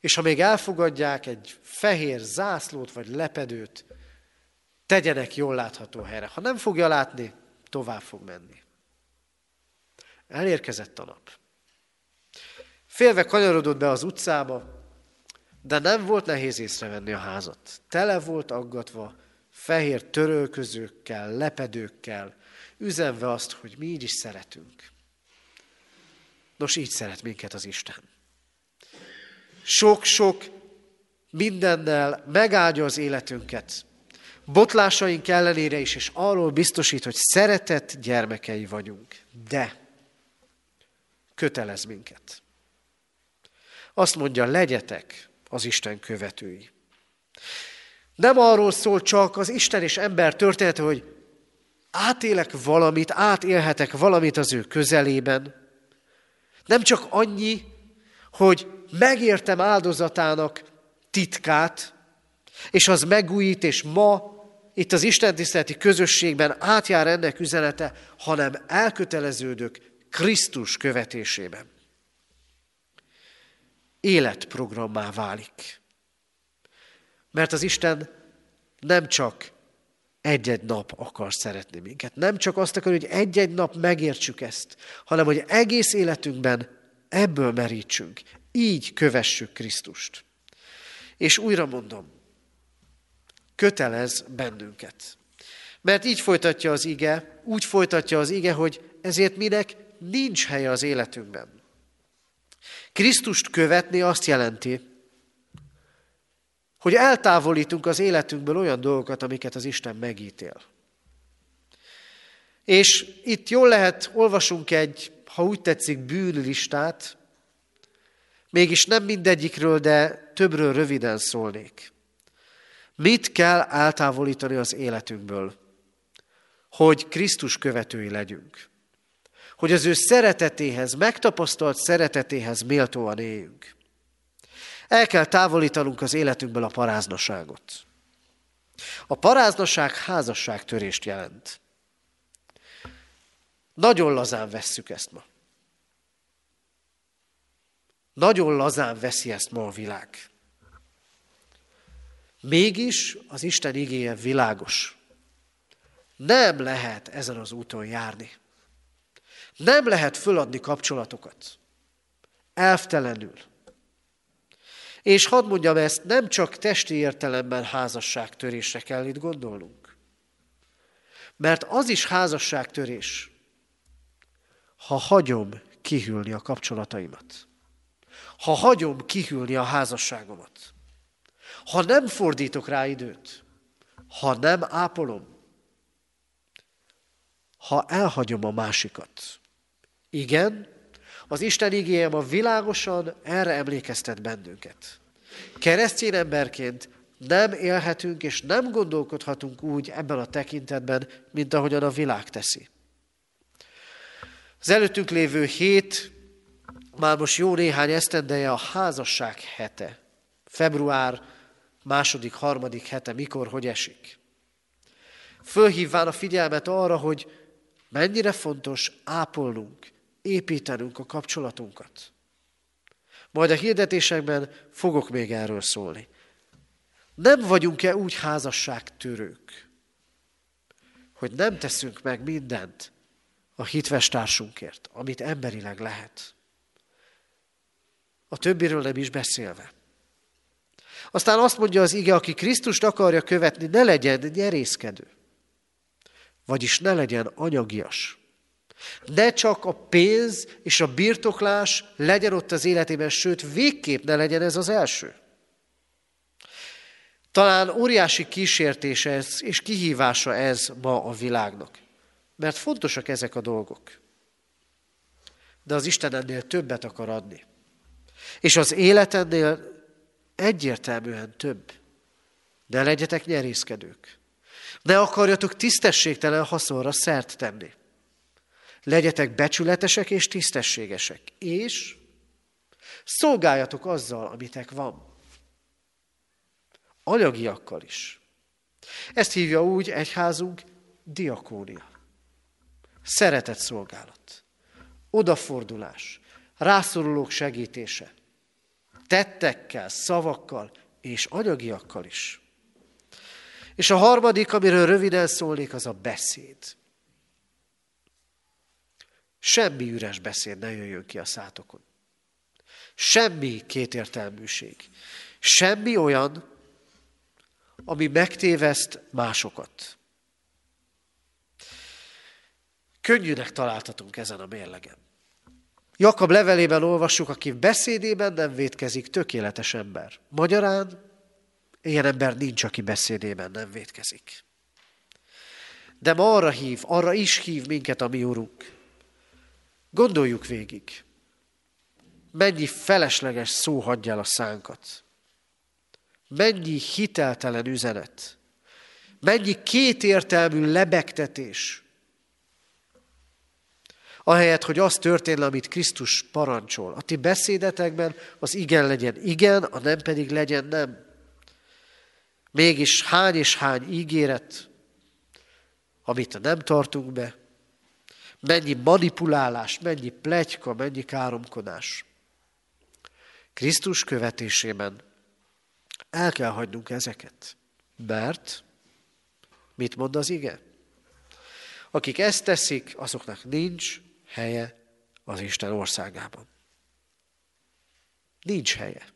és ha még elfogadják egy fehér zászlót vagy lepedőt, tegyenek jól látható helyre. Ha nem fogja látni, tovább fog menni. Elérkezett a nap. Félve kanyarodott be az utcába, de nem volt nehéz észrevenni a házat. Tele volt aggatva, fehér törölközőkkel, lepedőkkel, üzenve azt, hogy mi így is szeretünk. Nos, így szeret minket az Isten. Sok-sok mindennel megáldja az életünket, botlásaink ellenére is, és arról biztosít, hogy szeretett gyermekei vagyunk. De kötelez minket. Azt mondja, legyetek az Isten követői. Nem arról szól csak az Isten és ember története, hogy átélek valamit, átélhetek valamit az ő közelében. Nem csak annyi, hogy megértem áldozatának titkát, és az megújít, és ma itt az Isten tiszteleti közösségben átjár ennek üzenete, hanem elköteleződök Krisztus követésében. Életprogrammá válik. Mert az Isten nem csak egy-egy nap akar szeretni minket. Nem csak azt akar, hogy egy-egy nap megértsük ezt, hanem hogy egész életünkben ebből merítsünk. Így kövessük Krisztust. És újra mondom, kötelez bennünket. Mert így folytatja az ige, úgy folytatja az ige, hogy ezért minek nincs helye az életünkben. Krisztust követni azt jelenti, hogy eltávolítunk az életünkből olyan dolgokat, amiket az Isten megítél. És itt jól lehet, olvasunk egy, ha úgy tetszik, bűnlistát, mégis nem mindegyikről, de többről röviden szólnék. Mit kell eltávolítani az életünkből, hogy Krisztus követői legyünk? Hogy az ő szeretetéhez, megtapasztalt szeretetéhez méltóan éljünk. El kell távolítanunk az életünkből a paráznaságot. A paráznaság házasságtörést jelent. Nagyon lazán vesszük ezt ma. Nagyon lazán veszi ezt ma a világ. Mégis az Isten igéje világos. Nem lehet ezen az úton járni. Nem lehet föladni kapcsolatokat. Elvtelenül. És hadd mondjam ezt, nem csak testi értelemben házasságtörésre kell itt gondolnunk. Mert az is házasságtörés, ha hagyom kihűlni a kapcsolataimat. Ha hagyom kihűlni a házasságomat. Ha nem fordítok rá időt. Ha nem ápolom. Ha elhagyom a másikat. Igen, az Isten igéje ma világosan erre emlékeztet bennünket. Keresztény emberként nem élhetünk és nem gondolkodhatunk úgy ebben a tekintetben, mint ahogyan a világ teszi. Az előttünk lévő hét, már most jó néhány esztendeje a házasság hete. Február második, harmadik hete, mikor, hogy esik. Fölhívván a figyelmet arra, hogy mennyire fontos ápolnunk, építenünk a kapcsolatunkat. Majd a hirdetésekben fogok még erről szólni. Nem vagyunk-e úgy házasságtörők, hogy nem teszünk meg mindent a hitves társunkért, amit emberileg lehet. A többiről nem is beszélve. Aztán azt mondja az ige, aki Krisztust akarja követni, ne legyen nyerészkedő. Vagyis ne legyen anyagias. Ne csak a pénz és a birtoklás legyen ott az életében, sőt, végképp ne legyen ez az első. Talán óriási kísértése ez, és kihívása ez ma a világnak. Mert fontosak ezek a dolgok. De az Isten ennél többet akar adni. És az életennél egyértelműen több. De legyetek nyerészkedők. Ne akarjatok tisztességtelen haszonra szert tenni. Legyetek becsületesek és tisztességesek, és szolgáljatok azzal, amitek van. Anyagiakkal is. Ezt hívja úgy egyházunk diakónia. Szeretett szolgálat. Odafordulás. rászorulók segítése. Tettekkel, szavakkal és anyagiakkal is. És a harmadik, amiről röviden szólnék, az a beszéd. Semmi üres beszéd ne jöjjön ki a szátokon. Semmi kétértelműség. Semmi olyan, ami megtéveszt másokat. Könnyűnek találtatunk ezen a mérlegen. Jakab levelében olvassuk, aki beszédében nem vétkezik, tökéletes ember. Magyarán ilyen ember nincs, aki beszédében nem vétkezik. De ma arra hív, arra is hív minket a mi Urunk. Gondoljuk végig, mennyi felesleges szó hagyja el a szánkat. Mennyi hiteltelen üzenet. Mennyi kétértelmű lebegtetés. Ahelyett, hogy az történne, amit Krisztus parancsol. A ti beszédetekben az igen legyen igen, a nem pedig legyen nem. Mégis hány és hány ígéret, amit nem tartunk be, mennyi manipulálás, mennyi plegyka, mennyi káromkodás. Krisztus követésében el kell hagynunk ezeket. Mert, mit mond az ige? Akik ezt teszik, azoknak nincs helye az Isten országában. Nincs helye.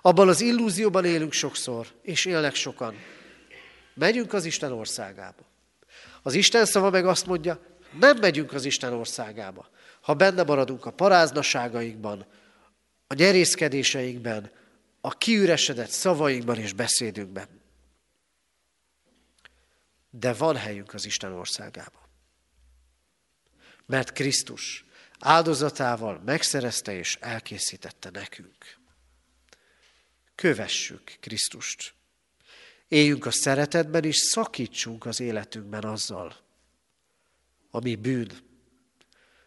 Abban az illúzióban élünk sokszor, és élnek sokan. Megyünk az Isten országába. Az Isten szava meg azt mondja, nem megyünk az Isten országába. Ha benne maradunk a paráznaságainkban, a nyerészkedéseinkben, a kiüresedett szavainkban és beszédünkben. De van helyünk az Isten országában. Mert Krisztus áldozatával megszerezte és elkészítette nekünk. Kövessük Krisztust. Éljünk a szeretetben, és szakítsunk az életünkben azzal, ami bűn,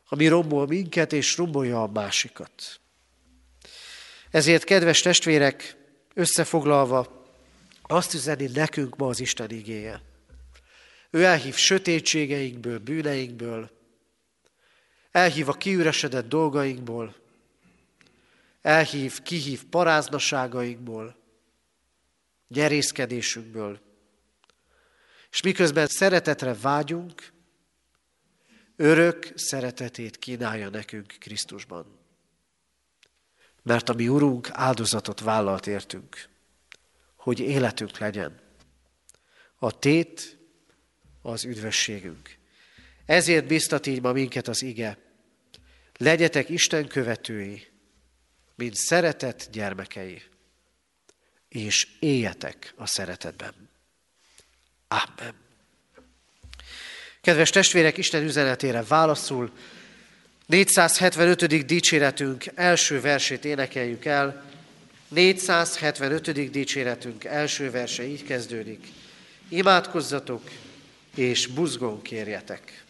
ami rombol minket, és rombolja a másikat. Ezért, kedves testvérek, összefoglalva, azt üzeni nekünk ma az Isten igéje. Ő elhív sötétségeinkből, bűneinkből, elhív a kiüresedett dolgainkból, elhív, kihív paráznaságainkból, gyerészkedésünkből. És miközben szeretetre vágyunk, örök szeretetét kínálja nekünk Krisztusban. Mert a mi Urunk áldozatot vállalt értünk, hogy életünk legyen. A tét az üdvösségünk. Ezért biztat így ma minket az ige. Legyetek Isten követői, mint szeretett gyermekei, és éljetek a szeretetben. Amen. Kedves testvérek, Isten üzenetére válaszul 475. dicséretünk első versét énekeljük el. 475. dicséretünk első verse így kezdődik. Imádkozzatok, és buzgón kérjetek.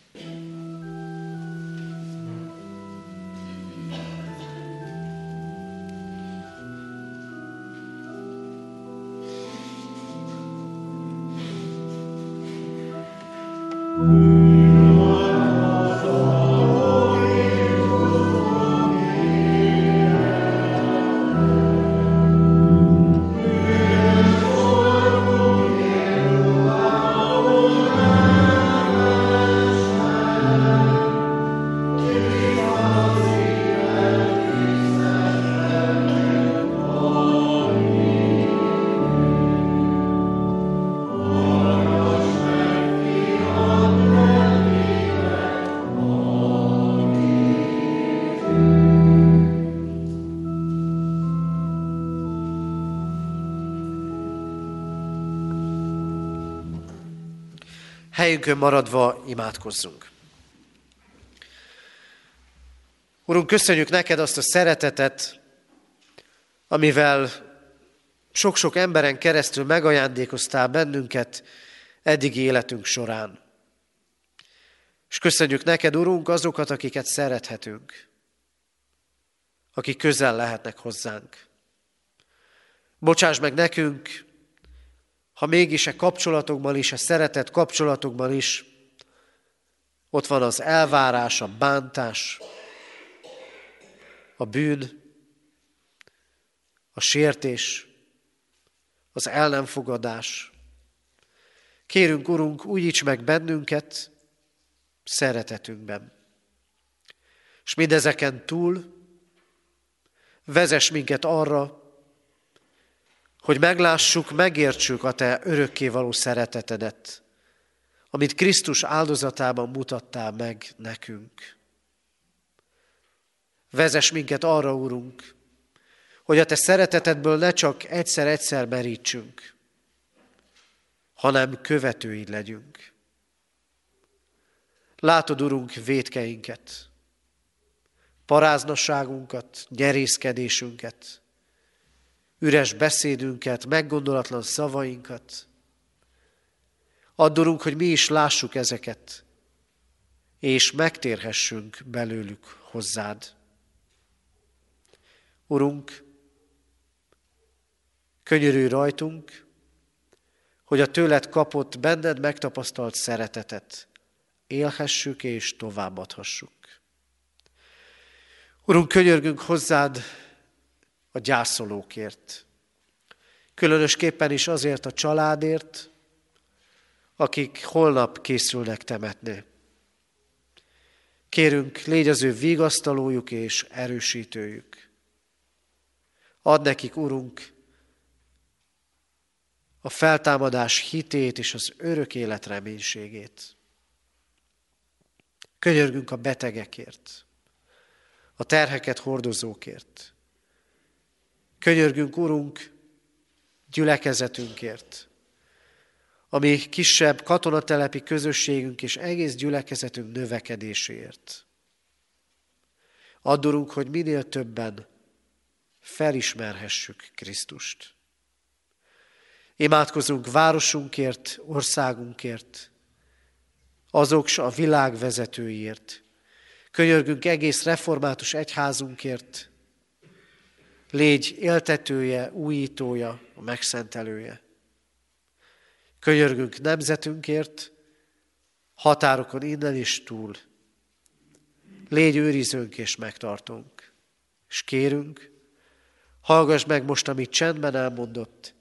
Mm-hmm. Helyünkön maradva imádkozzunk. Urunk, köszönjük neked azt a szeretetet, amivel sok-sok emberen keresztül megajándékoztál bennünket eddigi életünk során. És köszönjük neked, Urunk, azokat, akiket szerethetünk, akik közel lehetnek hozzánk. Bocsáss meg nekünk ha mégis a kapcsolatokban is, a szeretett kapcsolatokban is ott van az elvárás, a bántás, a bűn, a sértés, az el nem fogadás. Kérünk, Urunk, újíts meg bennünket szeretetünkben. És mindezeken túl vezess minket arra, hogy meglássuk, megértsük a Te örökkévaló szeretetedet, amit Krisztus áldozatában mutattál meg nekünk. Vezess minket arra, Urunk, hogy a Te szeretetedből ne csak egyszer-egyszer merítsünk, hanem követőid legyünk. Látod, Urunk, védkeinket, paráznasságunkat, nyerészkedésünket, üres beszédünket, meggondolatlan szavainkat. Addurunk, hogy mi is lássuk ezeket, és megtérhessünk belőlük hozzád. Urunk, könyörülj rajtunk, hogy a tőled kapott, benned megtapasztalt szeretetet élhessük és továbbadhassuk. Urunk, könyörgünk hozzád a gyászolókért. Különösképpen is azért a családért, akik holnap készülnek temetni. Kérünk, légy az ő vigasztalójuk és erősítőjük. Ad nekik, Urunk, a feltámadás hitét és az örök élet reménységét. Könyörgünk a betegekért, a terheket hordozókért. Könyörgünk, Urunk, gyülekezetünkért, ami kisebb katonatelepi közösségünk és egész gyülekezetünk növekedéséért. Addurunk, hogy minél többen felismerhessük Krisztust. Imádkozunk városunkért, országunkért, azok a világ vezetőiért. Könyörgünk egész református egyházunkért, légy éltetője, újítója, a megszentelője. Könyörgünk nemzetünkért, határokon innen is túl. Légy őrizőnk és megtartunk. És kérünk, hallgass meg most, amit csendben elmondott,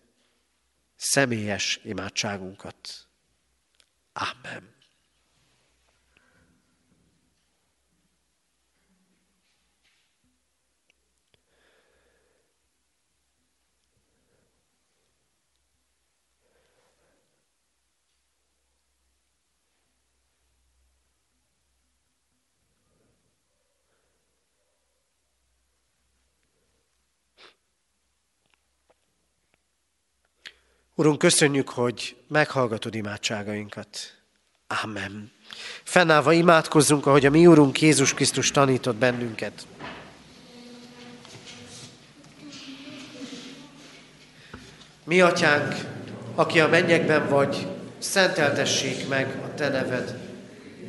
személyes imádságunkat. Amen. Urunk, köszönjük, hogy meghallgatod imádságainkat. Amen. Fennállva imádkozzunk, ahogy a mi Úrunk Jézus Krisztus tanított bennünket. Mi atyánk, aki a mennyekben vagy, szenteltessék meg a te neved.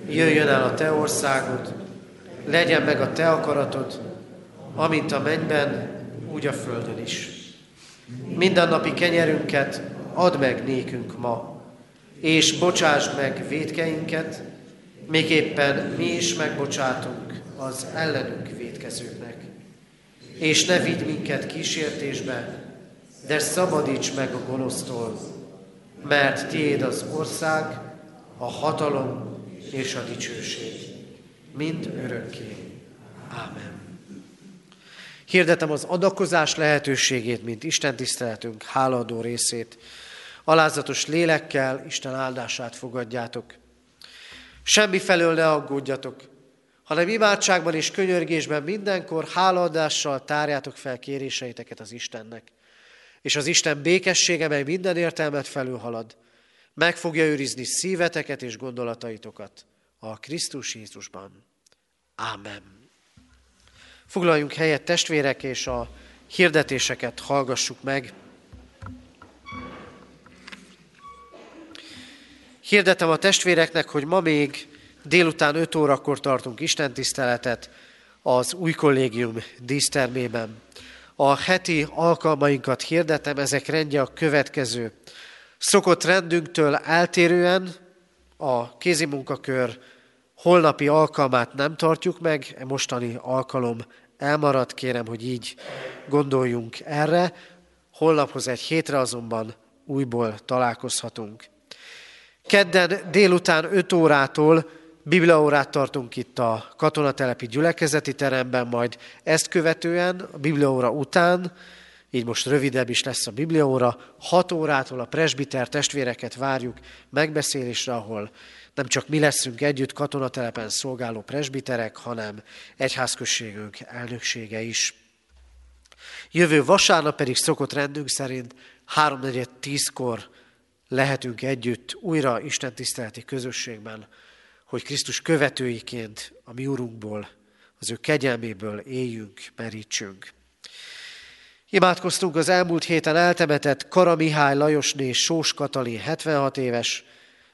Jöjjön el a te országod, legyen meg a te akaratod, amint a mennyben, úgy a földön is. Mindennapi kenyerünket add meg nékünk ma, és bocsásd meg védkeinket, még éppen mi is megbocsátunk az ellenünk védkezőknek. És ne vidd minket kísértésbe, de szabadíts meg a gonosztól, mert tiéd az ország, a hatalom és a dicsőség, mind örökké. Ámen. Hirdetem az adakozás lehetőségét, mint Isten tiszteletünk háladó részét. Alázatos lélekkel Isten áldását fogadjátok. Semmi felől ne aggódjatok, hanem imádságban és könyörgésben mindenkor hálaadással tárjátok fel kéréseiteket az Istennek. És az Isten békessége, mely minden értelmet felülhalad, meg fogja őrizni szíveteket és gondolataitokat a Krisztus Jézusban. Ámen. Foglaljunk helyet testvérek, és a hirdetéseket hallgassuk meg. Hirdetem a testvéreknek, hogy ma még délután 5 órakor tartunk istentiszteletet az új kollégium dísztermében. A heti alkalmainkat hirdetem, ezek rendje a következő. Szokott rendünktől eltérően a kézimunkakör holnapi alkalmát nem tartjuk meg, e mostani alkalom elmaradt, kérem, hogy így gondoljunk erre. Holnaphoz egy hétre azonban újból találkozhatunk. Kedden délután 5 órától Bibliaórát tartunk itt a katonatelepi gyülekezeti teremben, majd ezt követően, a Bibliaóra után, így most rövidebb is lesz a Bibliaóra, 6 órától a presbiter testvéreket várjuk megbeszélésre, ahol nem csak mi leszünk együtt katonatelepen szolgáló presbiterek, hanem egyházközségünk elnöksége is. Jövő vasárnap pedig szokott rendünk szerint 3.4.10-kor lehetünk együtt újra Isten tiszteleti közösségben, hogy Krisztus követőiként a mi Urunkból, az ő kegyelméből éljünk, merítsünk. Imádkoztunk az elmúlt héten eltemetett Kara Mihály Lajosné Sós Katalin 76 éves,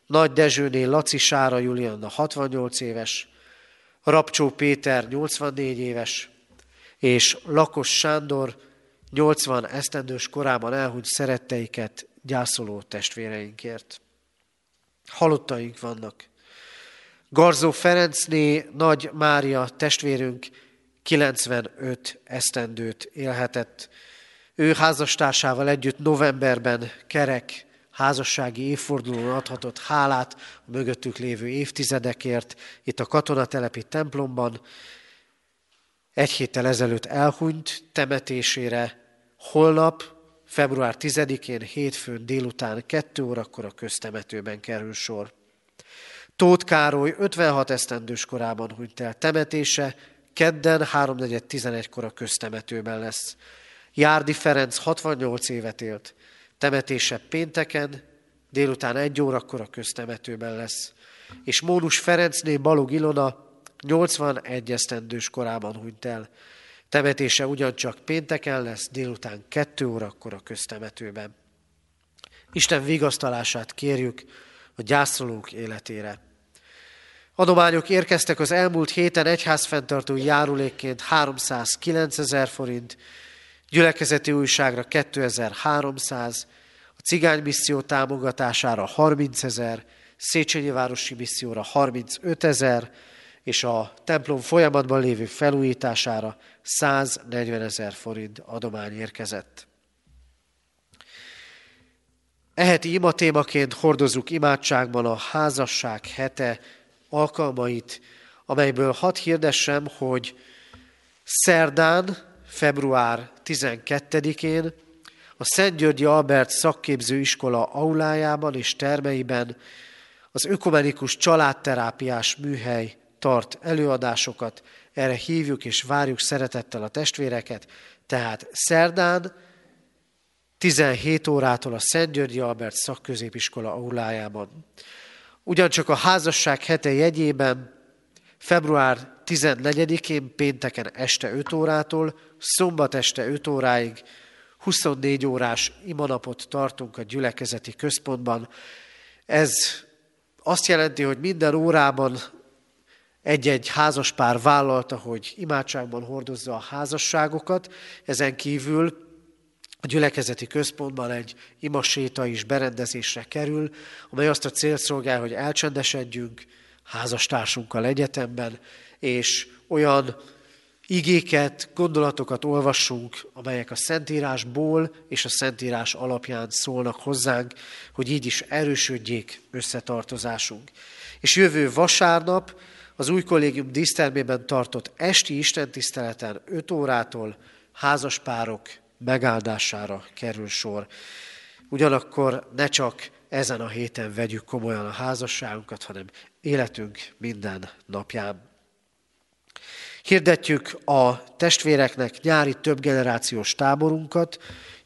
Nagy Dezsőné Laci Sára Julianna 68 éves, Rapcsó Péter 84 éves, és Lakos Sándor 80 esztendős korában elhunyt szeretteiket gyászoló testvéreinkért. Halottaink vannak. Garzó Ferencné Nagy Mária testvérünk 95 esztendőt élhetett. Ő házastársával együtt novemberben kerek házassági évfordulón adhatott hálát a mögöttük lévő évtizedekért itt a katonatelepi templomban. Egy héttel ezelőtt elhunyt temetésére, holnap, február 10-én, hétfőn délután 2 órakor a köztemetőben kerül sor. Tóth Károly 56 esztendős korában hunyt el. Temetése kedden 3.4.11-kor a köztemetőben lesz. Járdi Ferenc 68 évet élt. Temetése pénteken, délután egy órakor a köztemetőben lesz. És Mónus Ferencné Balog Ilona 81 esztendős korában hunyt el. Temetése ugyancsak pénteken lesz, délután kettő órakor a köztemetőben. Isten vigasztalását kérjük a gyászolók életére. Adományok érkeztek az elmúlt héten egyházfenntartó járulékként 309 ezer forint, gyülekezeti újságra 2300, a cigány misszió támogatására 30 ezer, Széchenyi Városi Misszióra 35 ezer, és a templom folyamatban lévő felújítására 140 ezer forint adomány érkezett. Eheti ima témaként hordozunk imádságban a házasság hete alkalmait, amelyből hadd hirdessem, hogy szerdán, február 12-én a Szent Györgyi Albert szakképzőiskola aulájában és termeiben az ökumenikus családterápiás műhely tart előadásokat, erre hívjuk és várjuk szeretettel a testvéreket, tehát szerdán 17 órától a Szent Györgyi Albert szakközépiskola aulájában. Ugyancsak a házasság hete jegyében február 14-én pénteken este 5 órától, szombat este 5 óráig 24 órás imanapot tartunk a gyülekezeti központban. Ez azt jelenti, hogy minden órában egy-egy házaspár vállalta, hogy imádságban hordozza a házasságokat, ezen kívül a gyülekezeti központban egy imaséta is berendezésre kerül, amely azt a célt szolgál, hogy elcsendesedjünk házastársunkkal egyetemben, és olyan igéket, gondolatokat olvassunk, amelyek a Szentírásból és a Szentírás alapján szólnak hozzánk, hogy így is erősödjék összetartozásunk. És jövő vasárnap az új kollégium dísztermében tartott esti istentiszteleten 5 órától házaspárok megáldására kerül sor. Ugyanakkor ne csak ezen a héten vegyük komolyan a házasságunkat, hanem életünk minden napján. Hirdetjük a testvéreknek nyári többgenerációs táborunkat,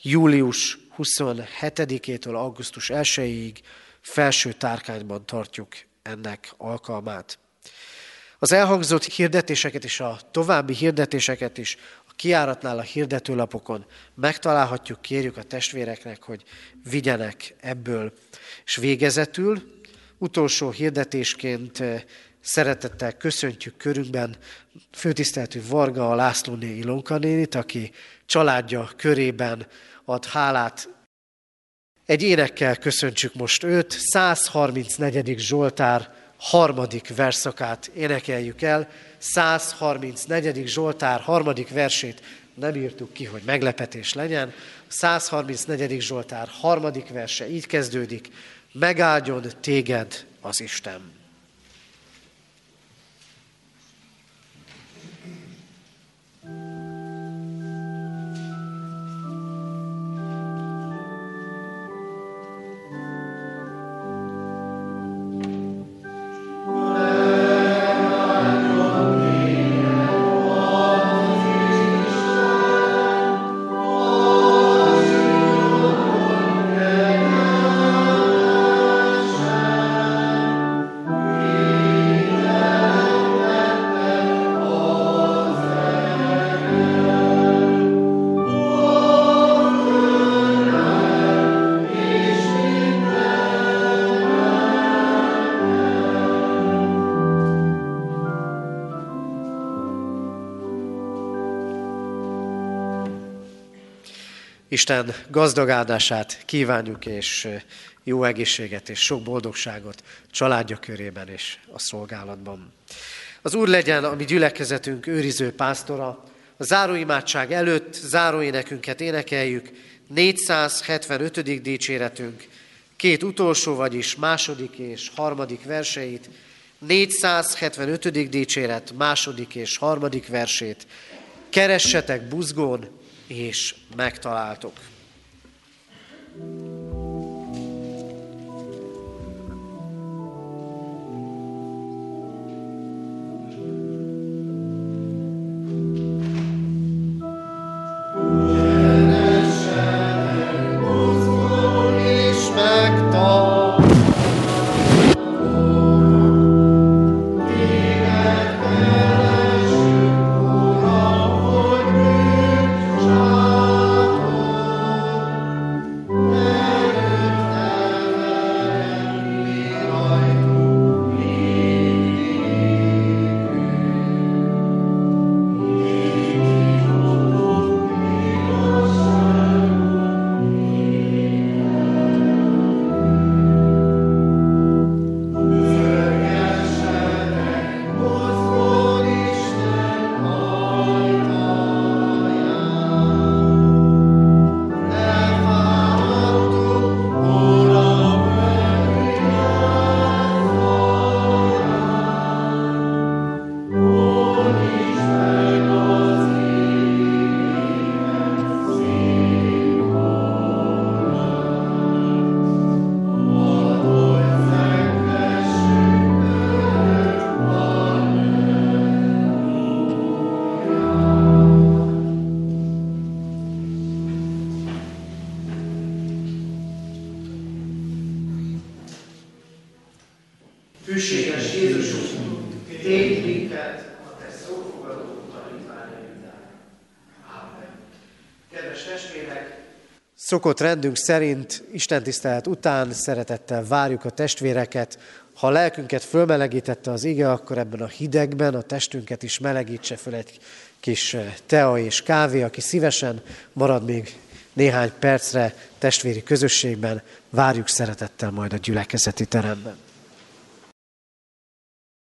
július 27-től augusztus 1-ig felső tárkányban tartjuk ennek alkalmát. Az elhangzott hirdetéseket és a további hirdetéseket is kiáratnál a hirdetőlapokon megtalálhatjuk, kérjük a testvéreknek, hogy vigyenek ebből. És végezetül, utolsó hirdetésként eh, szeretettel köszöntjük körünkben főtiszteltű Varga a Lászlóné Ilonka nénit, aki családja körében ad hálát. Egy énekkel köszöntsük most őt, 134. Zsoltár harmadik verszakát énekeljük el. 134. Zsoltár harmadik versét nem írtuk ki, hogy meglepetés legyen. 134. Zsoltár harmadik verse így kezdődik. Megáldjon téged az Isten. Isten gazdag áldását kívánjuk, és jó egészséget és sok boldogságot családja körében és a szolgálatban. Az Úr legyen a mi gyülekezetünk őriző pásztora. A záróimádság előtt záróénekünket énekeljük, 475. dicséretünk, két utolsó, vagyis második és harmadik verseit, 475. dicséret második és harmadik versét. Keressetek buzgón, és megtaláltok. Szokott rendünk szerint Isten tisztelet után szeretettel várjuk a testvéreket. Ha a lelkünket fölmelegítette az ige, akkor ebben a hidegben a testünket is melegítse föl egy kis eh, tea és kávé, aki szívesen marad még néhány percre testvéri közösségben, várjuk szeretettel majd a gyülekezeti teremben.